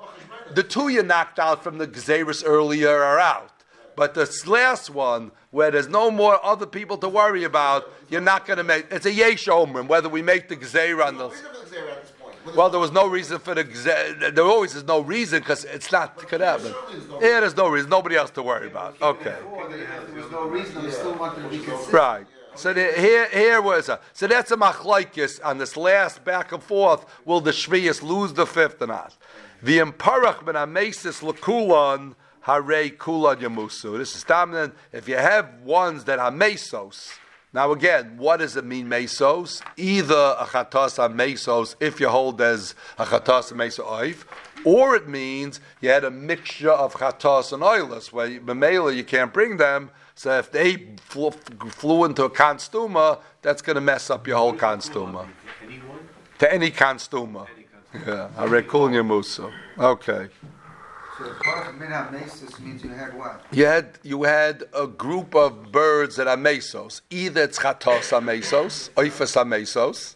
The two you knocked out from the gzeiras earlier are out. But this last one, where there's no more other people to worry about, you're not going to make. It's a yesh omen, whether we make the Gzeir on the. Well, there was no reason for the There always is no reason because it's not could happen. Yeah, there's no reason. Nobody else to worry about. Okay. No reason, they still wanted to be considered. Right. So the, here, here was a, so that's a machlaikis on this last back and forth. Will the shvius lose the fifth or not? The imparach ben amesis lakulan hare kulan yamusu. This is dominant. If you have ones that are mesos. Now again, what does it mean mesos? Either a chatas a mesos if you hold as a chatas a meso oif, or it means you had a mixture of chatas and oilus, where memela you can't bring them. So if they flew, flew into a constuma, that's going to mess up your whole constuma. To any constuma. Yeah, Arekul Yamusa. Okay. Means you had what? You had you had a group of birds that are mesos. Either it's chatos mesos, oifas mesos,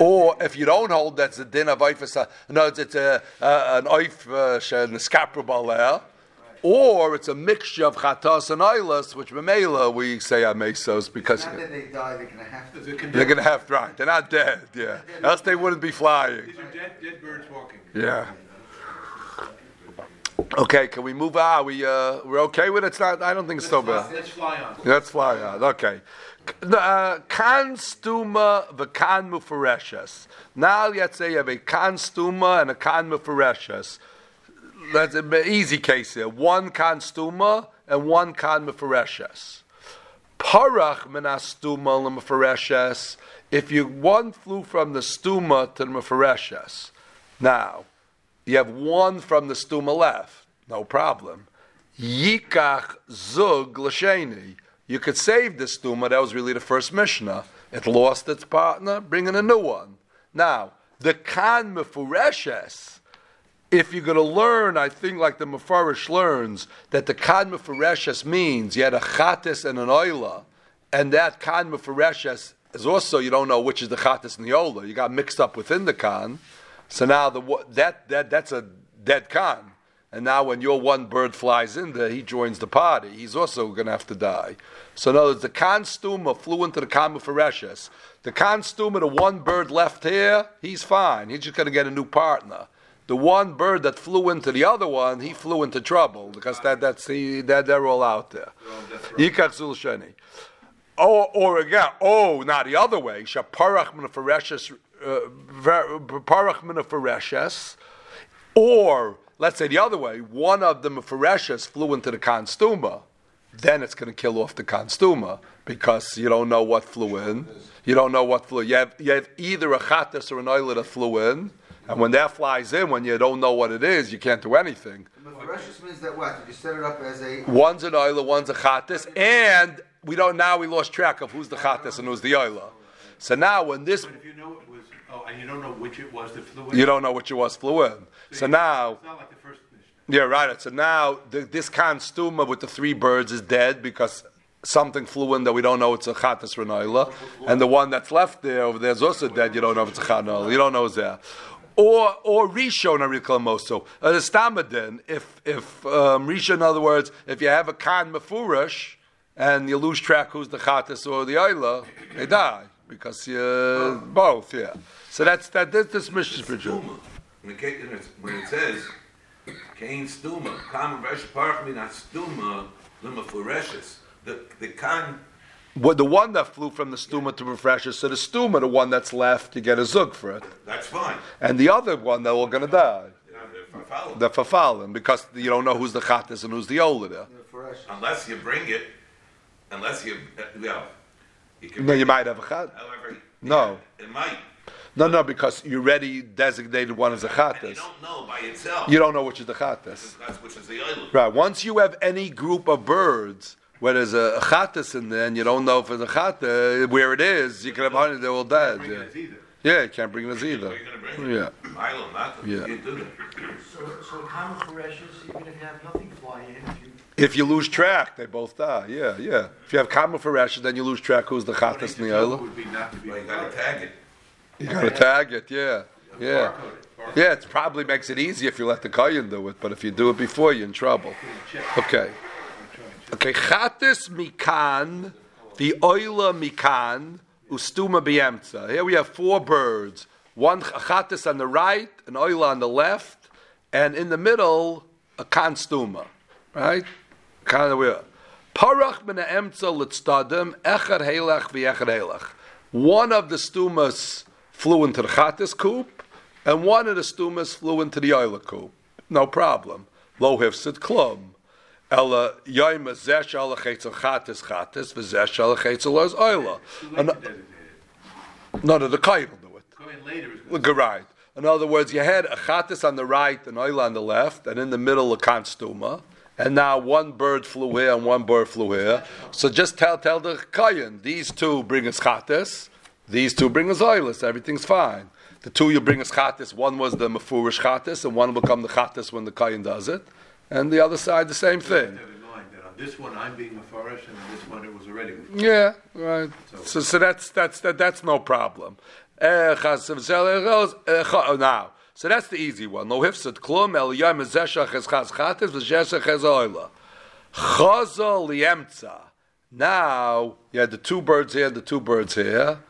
or if you don't hold that's the din of oifas. No, it's, it's a, uh, an oif uh, an escaprable or it's a mixture of chatos and oilas, which memela we say are mesos because Not that they die, they're gonna have to. There's a they're going to have right. They're not dead. Yeah, else they wouldn't be flying. These are dead, dead birds walking. Yeah. Okay, can we move on? We uh, we're okay with it. It's not. I don't think it's so bad. Let's fly on. Let's fly out. Okay. Uh, Kan stuma v'kan mufareshes. Now let's say you have a kan stuma and a kan mufareshes. That's an easy case here. One kan stuma and one kan mufareshes. Parach menastuma l'mufareshes. If you one flew from the stuma to the mufareshes. Now, you have one from the stuma left. No problem. Yikach zug l'sheni. You could save this stuma. That was really the first Mishnah. It lost its partner, bringing a new one. Now, the kan mefureshes. If you're going to learn, I think like the Mefarish learns, that the kan mefureshes means you had a chatis and an oila, and that kan mefureshes is also, you don't know which is the chatis and the oila. You got mixed up within the kan. So now the, that, that, that's a dead kan. And now when your one bird flies in there, he joins the party. He's also going to have to die. So in other words, the kan stuma flew into the kan mufareshes. The kan stuma, the one bird left here, he's fine. He's just going to get a new partner. The one bird that flew into the other one, he flew into trouble because that that's the, that they're all out there. Yikach zul sheni. Or, or again, oh, now the other way. Shaparach minafareshes, parach minafareshes. Uh, or let's say the other way, one of the mefareshes flew into the constuma. Then it's going to kill off the constuma because you don't know what flew in. You don't know what flew. You have, you have either a chatas or an oiler that flew in, and when that flies in, when you don't know what it is, you can't do anything. Mefareshus means that what? Did you set it up as a. One's an oiler, one's a chatas, and we don't now we lost track of who's the chatas and who's the oiler. So now when this But if you know it was, oh, and you don't know which it was that flew in. you don't know which it was flew in. So now It's not like the first mission. Yeah, right. So now the, this constuma with the three birds is dead because something flew in that we don't know it's a chatas renoila, and the one that's left there over there is also dead. You don't know if it's a chatas. You don't know it's there. Or or rishon ariklamoso. Uh, the stamadin. If if um, rishon, in other words, if you have a kan mefurish and you lose track who's the chatas or the oila, they die because you both. Yeah. So that's that. This, this mission spiritual. Stuma. When it, ca- when it- when it says, Cain stuma, kam resh parach min stuma, lima fureshes. The, the kan, What the one that flew from the stuma to refresher, so the stuma, the one that's left, you get a zug for it, that's fine. and the other one they're all going to die. You know, if The fafalin, because you don't know who's the chatas and who's the ola there. Unless you bring it, unless you, uh, well, you can. No, you might have a chat. However. No. yeah, It might. No, no, because you already designated one as a And you don't know by itself. You don't know which is the chatas. That's which is the island. Right. Once you have any group of birds where there's a, a chatas in there, and you don't know if it's a chata, where it is, you can have honey, they're all dead. Bring Yeah. it as either. yeah, you can't bring this Where either. you gonna bring it? Yeah. Milo, nothing. Yeah. You can't do that. So, so common parishes, even if you have nothing fly in, if you If you lose track, they both die. Yeah, yeah. If you have common for then you lose track who's the chatas in the should know island. would be not to be. Well, you gotta tag it. You gotta tag it, yeah. Yeah. It. Yeah, it probably makes it easy if you let the Kayan do it, but if you do it before, you're in trouble. Okay. Okay, chatis mikan, the oila mikan, ustuma biemtza. Here we have four birds. One chatis on the right, an oila on the left, and in the middle, a kanstuma. Right? Kind of weird. Parach min emtza litstadim, echad helach v'echad helach. One of the stumas flew into the chatis coop, and one of the stumas flew into the oila coop. No problem. Lo hifsid klum. Ella yoim zeh shal chetzel chatis chatis v'zeh shal chetzel is oila. Too late And- to designate it. No, no, the kain will do it. Go in later is right. In other words, you had a chatis on the right, an oil on the left, and in the middle a constuma. And now one bird flew here and one bird flew here. So just tell tell the kayan, these two bring us chatis, these two bring us oilus. Everything's fine. The two you bring us chatis, one was the mafurish chatis, and one will become the chatis when the kayan does it. And the other side, the same You have to thing. have in mind that on this one, I'm being and this one, it was already Mefarish. Yeah, right. So, so that's that's that, that's no problem. Eh, eh, cha- Now, so that's the easy one. Hifsat klum el yom zeshach es chas chates v'zeshach es oila. Chazal liemtza. Now you had the two birds here, the two birds here.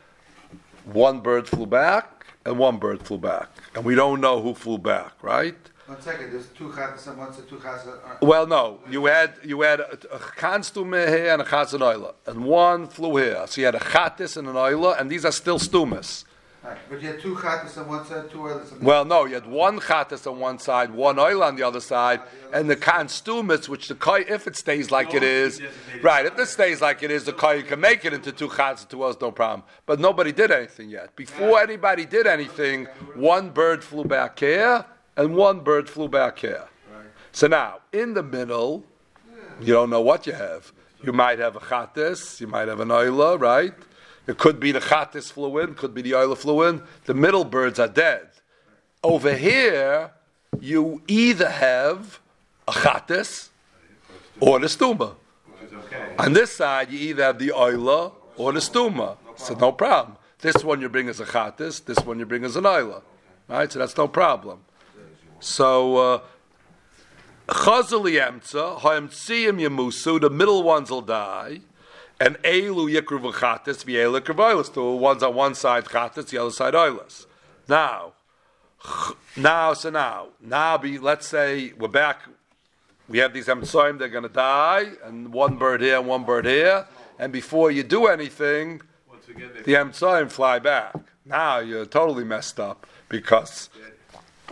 One bird flew back, and one bird flew back, and we don't know who flew back, right? One second, there's two chatas and one's a two chatas. Well, no. You had you had a, a kanstume here and a chatz and oila, and one flew here. So you had a chatis and an oila, and these are still stumas. Right, but you had two chatas on one side, two others on the Well, no, you had one chatis on one side, one oil on the other side, and the kanstumas, which the kai, if it stays like it is, right? If this stays like it is, the kai can make it into two chatis, two oils, no problem. But nobody did anything yet. Before anybody did anything, one bird flew back here, and one bird flew back here. So now, in the middle, you don't know what you have. You might have a chatis, you might have an oila, right? It could be the chatis flew in, could be the oila flew in. The middle birds are dead. Over here, you either have a chatis or the stuma. Okay. On this side, you either have the oila or the stuma. So no problem. This one you bring as a chatis, this one you bring as an oila. Right? So that's no problem. So, uh, the middle ones will die, and elu yikru v'chatis, v'elu kravailas, the ones on one side chatis, the other side oilas. Now, now, so now, now be, let's say we're back, we have these emtzoim, they're going to die, and one bird here and one bird here, and before you do anything, Once again, the emtzoim fly back. Now you're totally messed up because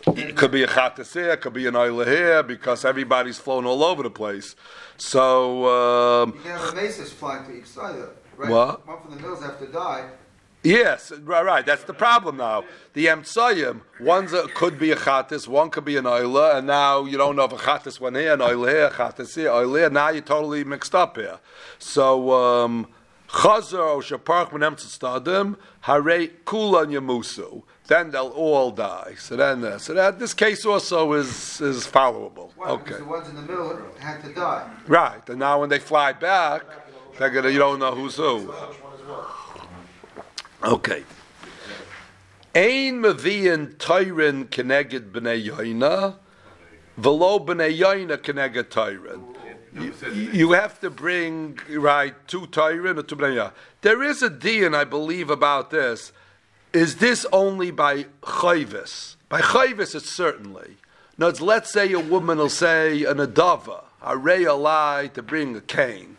it could be a chatas here, it could be an oil here, because everybody's flown all over the place. So um, You can have a maces flying to each side of it, right? What? One from the mills have to die. yes, right, right. That's the problem now. The emtzoyim, one's a, could be a chatas, one could be an oila, and now you don't know if a chatas went here, an oil here, a chatas here, oil here. Now you're totally mixed up here. So. Um, Chazer o shaparch tzadim hare kulan yamusu. Then they'll all die. So then, uh, so that this case also is is followable. Okay, Because the ones in the middle had to die. right. And now when they fly back, they're gonna you don't know who's who. Okay. Ein meviin tyrin keneged b'nei yoina, velo b'nei yoina keneged tyrin. never said the You, you have to bring right two tyrin or two b'nei. There is a din, I believe, about this. Is this only by chayvis? By chayvis, it's certainly. No, it's, let's say a woman will say an adava, a ray lie to bring a cane.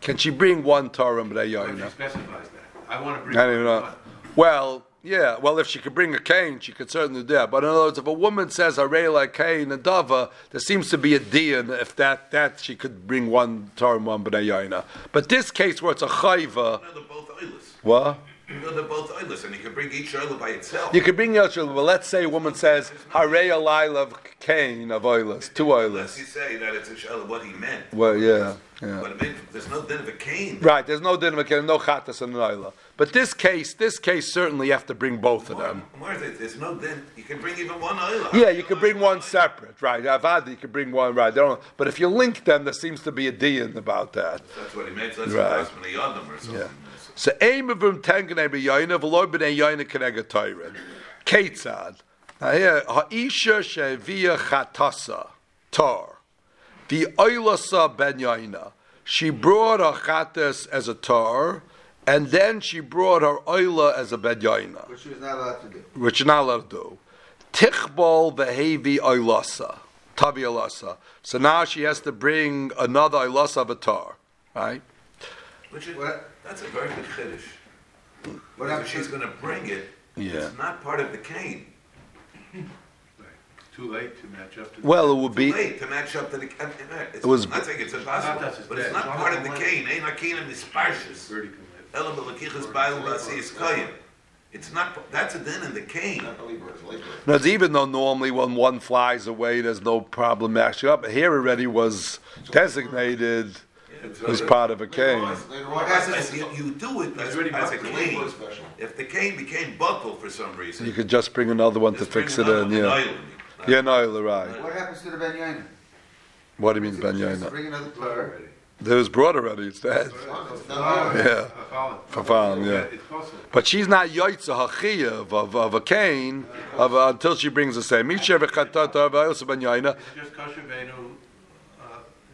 Can she bring one Torah b'nei But yoina? she specifies that. I want to bring. I don't know. one. Well, yeah. Well, if she could bring a cane, she could certainly do that. But in other words, if a woman says a like cane and dava, there seems to be a din if that that she could bring one Torah one b'nei yaina. But this case where it's a chayva, No, they're they're both oilers, and you can bring each oiler by itself. You could bring each children. but let's say a woman says harei alaila of cane of oilers, two Unless you oilers. say that it's a shell uh, what he meant. Well, yeah, yeah. But it means there's no din of a cane. Right, there's no din of a cane, no chatas and an oila. But this case, this case certainly you have to bring both of them. More, there's no din. You can bring even one oiler. Yeah, you could bring one separate, right? Avad, you can bring one, right? But if you link them, there seems to be a din about that. That's what he meant. That's Right. right. what Yadam or something. Yeah. So aim of him tengenei b'yoyna v'loy b'nei yoyna kenega toirin. Ketzad. Now here, ha'isha she'evia chatasa tar. The oilasa ben yoyna. She brought her chatas as a tar, and then she brought her oila as a ben yoyna. Which she was not allowed to do. which you're not allowed to do. Tichbol behavi oilasa, tavi oilasa. So now she has to bring another oilasa of a tar, right? Which is, What? That's a very good chiddush. What if she's going to bring it, Yeah. it's not part of the cane. Right. Too late to match up to. the- Well, it would be Too late to match up to the. I mean, It's, It was- I'm not saying it's impossible, Not but it's dead. not part of the cane. Ain't akenim isparshus. Birdie can live. Elam b'lekichas ba'il b'asiyis koyim. It's not. That's a din in the cane. No, it's even though normally when one flies away, there's no problem matching up. Here already was designated as part of a cane. What happens? As you, you do it as, as a cane. If the cane became buckled for some reason, You could just bring another one to fix it another in. Yeah, an yeah, no, you're right. What happens to the Ben What do you mean, Ben She has to Yaina? Bring another Well, Torah. already. There was brought already. It's dead. It's not- Yeah. Fafalin. Fafalin, yeah. But she's not yoitza hachiyav of, of a cane of, uh, until she brings the same. Misha v'chatat of also ben yaina. It's just kosher venu.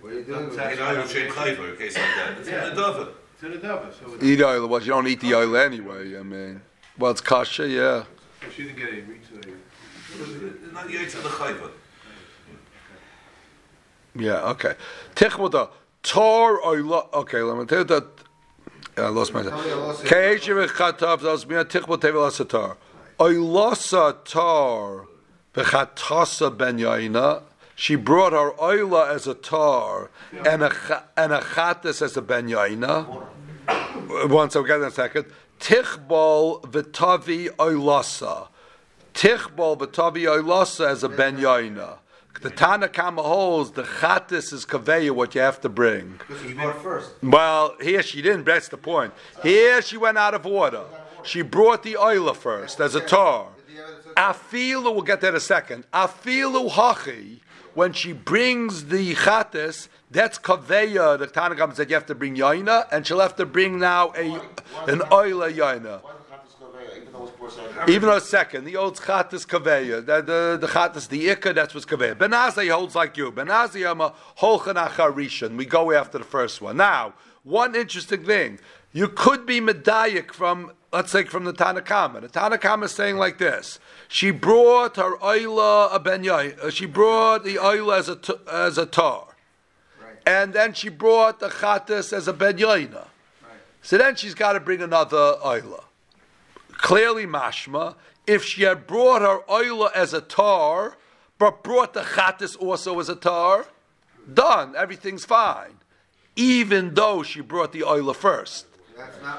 What are you doing with it? know, you should chayva, in case like that. It's Yeah. in the dover. It's in a dove, so it's, Eat oil. Well, you don't eat the oil anyway. I mean, well, it's kasha, yeah. she didn't get any reach. It's not yaitz of the chayva. Yeah, okay. Tichmuta. Tor oila. Okay, let me tell you that. I lost my. Keisha v'chatav das mina tichmut tevel asatar. Oilasa tar v'chatasa ben yaina. She brought her oila as a tar and a and a chatas as a ben yaina. Once I'll get in a second. Tichbol v'tavi oilasa. Tichbol v'tavi oilasa as a ben yaina. The Tanakama holds the chatas is kaveya what you have to bring. Because she bought first. Well, here she didn't. That's the point. Here she went out of order. She brought the oila first as a tar. Afilu, we'll get that in a second. Afilu hachi, when she brings the chatas, that's kaveya. The Tanakam said you have to bring yaina, and she'll have to bring now a an oila yaina. Why the Chatas Kaveya, even though it's brought course, Even though it's second, the old chatas kaveya, the the, the the ikka, that's what's kaveya. Benazi holds like you. Benazai am a holchan. We go after the first one. Now, one interesting thing, you could be medayik from let's say from the Tanakama. The Tanakama is saying like this: She brought her oila a benyai. Uh, She brought the oila as a t- as a tar, and then she brought the chatas as a ben Yaina. So then she's got to bring another oila clearly mashma, if she had brought her oila as a tar, but brought the chatis also as a tar, done, everything's fine. Even though she brought the oila first.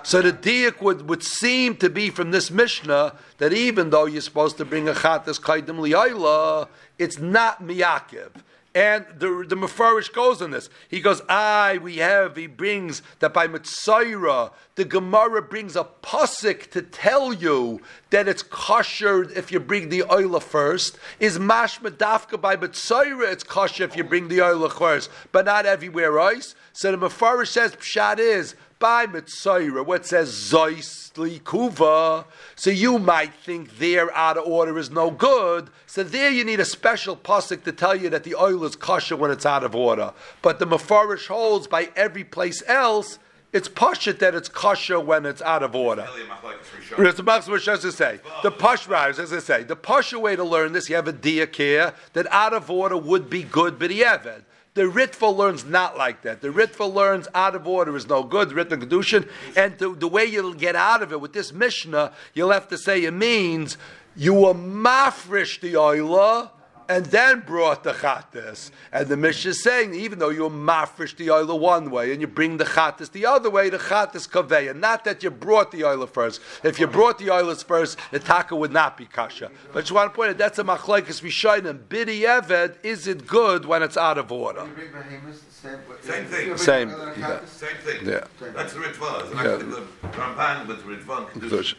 So the diak would, would seem to be from this Mishnah that even though you're supposed to bring a chatas kaidim li'ayla, it's not miyakiv. And the the Mefarish goes on this. He goes, "I we have." He brings that by Mitzayra, the Gemara brings a pasuk to tell you that it's kosher if you bring the oila first. Is mashma dafka by Mitzayra? It's kosher if you bring the oila first, but not everywhere else. So the Mefarish says pshat is by Mitzayra, what says Zois Kuva. So you might think there out of order is no good. So there you need a special pasuk to tell you that the oil is kosher when it's out of order. But the Mefarish holds by every place else, it's pashit that it's kosher when it's out of order. Really, machlokes Rishon. It's the Max Moshe to say. The push rise, as I say, the pusher way to learn this, you have a diak here that out of order would be good, but he evid. The Ritva learns not like that. The Ritva learns out of order is no good, Ritva Kedushin. And the, the way you'll get out of it with this Mishnah, you'll have to say it means you were mafresh the oila and then brought the chatas. And the Mishnah is saying, even though you mafresh the oil one way and you bring the chatas the other way, the chatas kaveya. Not that you brought the oil first. If you brought the oil first, the taka would not be kasha. But I just want to point out, that's a machlekes rishonim. Bidi eved, is it good when it's out of order? You bring behemoths, the same. Same thing. Same, another yeah. Same thing. Yeah. That's the Ritva. It's Yeah. actually the Ramban with Ritva and Kedusha.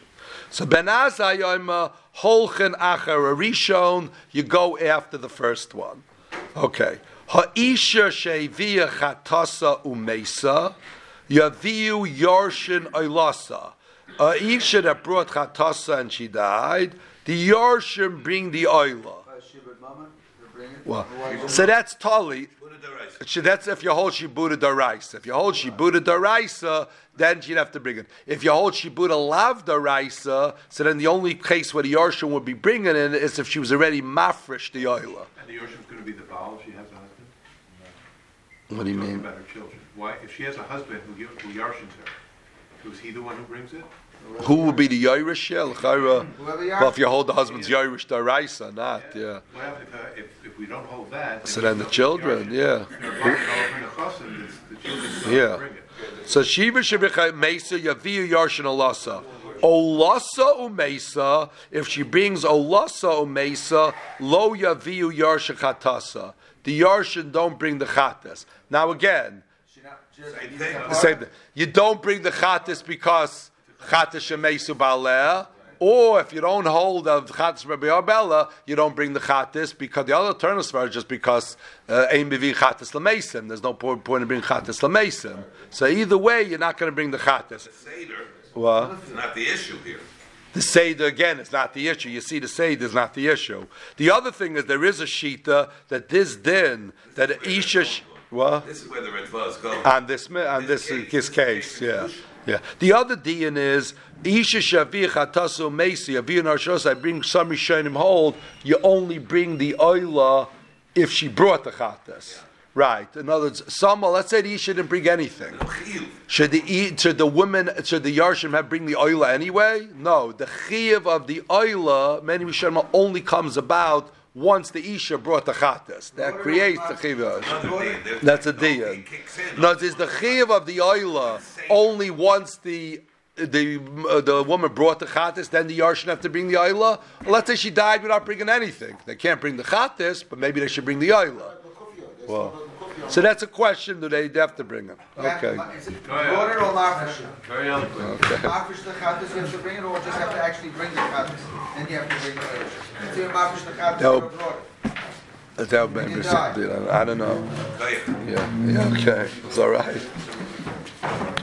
So Ben Azai, I'm a holchen acher rishon. You go after the first one. Okay. Ha'isha shevia chatasa umesa yaviu yorshin oilasa. A isha that brought chatasa and she died. The yorshin bring the oila. Uh, Shibud Mama, you bring it. Well, so that's tali. Buddha Daraisa. Sh- That's if you hold Shibuda Daraisa. If you hold Shibuda Daraisa, then you'd have to bring it. If you hold Shibuda Lav Daraisa, so then the only case where the Yarshim would be bringing it is if she was already mafresh the oila. And the Yorshim's going to be the Baal if she has a husband? What do you mean? about her children. Why, if she has a husband who, who Yarshins her, was he the one who brings it? Who would be the Irish? Yeah, l'chayra. Whoever Well, if you hold the husband's Irish Daraisa, not, yeah. What happens if, uh, if, if we don't hold that? So then the children, yeah. Yeah. Yeah. So Shiva Shibicha Mesa Yaviu Yarshin Olasa. Olasa Umesa, if she brings Olasa Umesa, Lo Yaviu Yarshin Chatasa. The Yarshin don't bring the Chatas. Now again, She not just- Same thing. the same thing. you don't bring the Chatas because Chatas Shemesu Baleh. Or if you don't hold of Chatas Rabbi Arbella, you don't bring the Chatas because the other alternative is just because uh, Ein Bevi Chatas Lamesim. There's no point, point in bringing Chatas Lamesim. So either way, you're not going to bring the Chatas. The Seder What? is not the issue here. The Seder, again, is not the issue. You see, the Seder is not the issue. The other thing is there is a Shita that this din, that Isha, sh- what? This is where the Ritva is going. On this, on this, this case, yeah. Yeah. The other din is, Isha Shavir Chatasu Mesi, Avir Narshos, I bring some Rishonim hold, you only bring the Oila if she brought the Chatas. Right. In other words, some, let's say the Isha didn't bring anything. Should the should the women should the yarshim have bring the oila anyway? No, the chiyuv of the oila many Rishonim only comes about once the isha brought the chatas. That creates the chiyuv. There's- That's a no, din. it kicks in. No, is the chiyuv of the oila only once the the uh, the woman brought the chatas, then the yarshim have to bring the. Well, let's say she died without bringing anything. They can't bring the chatas, but maybe they should bring the oila. Well, so that's a question. Do they have to bring it? Okay. Is it brought it or mafresh? Very eloquent. Mafresh the chatas, you have to bring it, or just have to actually bring the chatas? Then you have to bring the chatas. So you mafresh the chatas, you No. don't brought it. That would maybe something. I don't know. Yeah. Yeah. Okay. It's all right.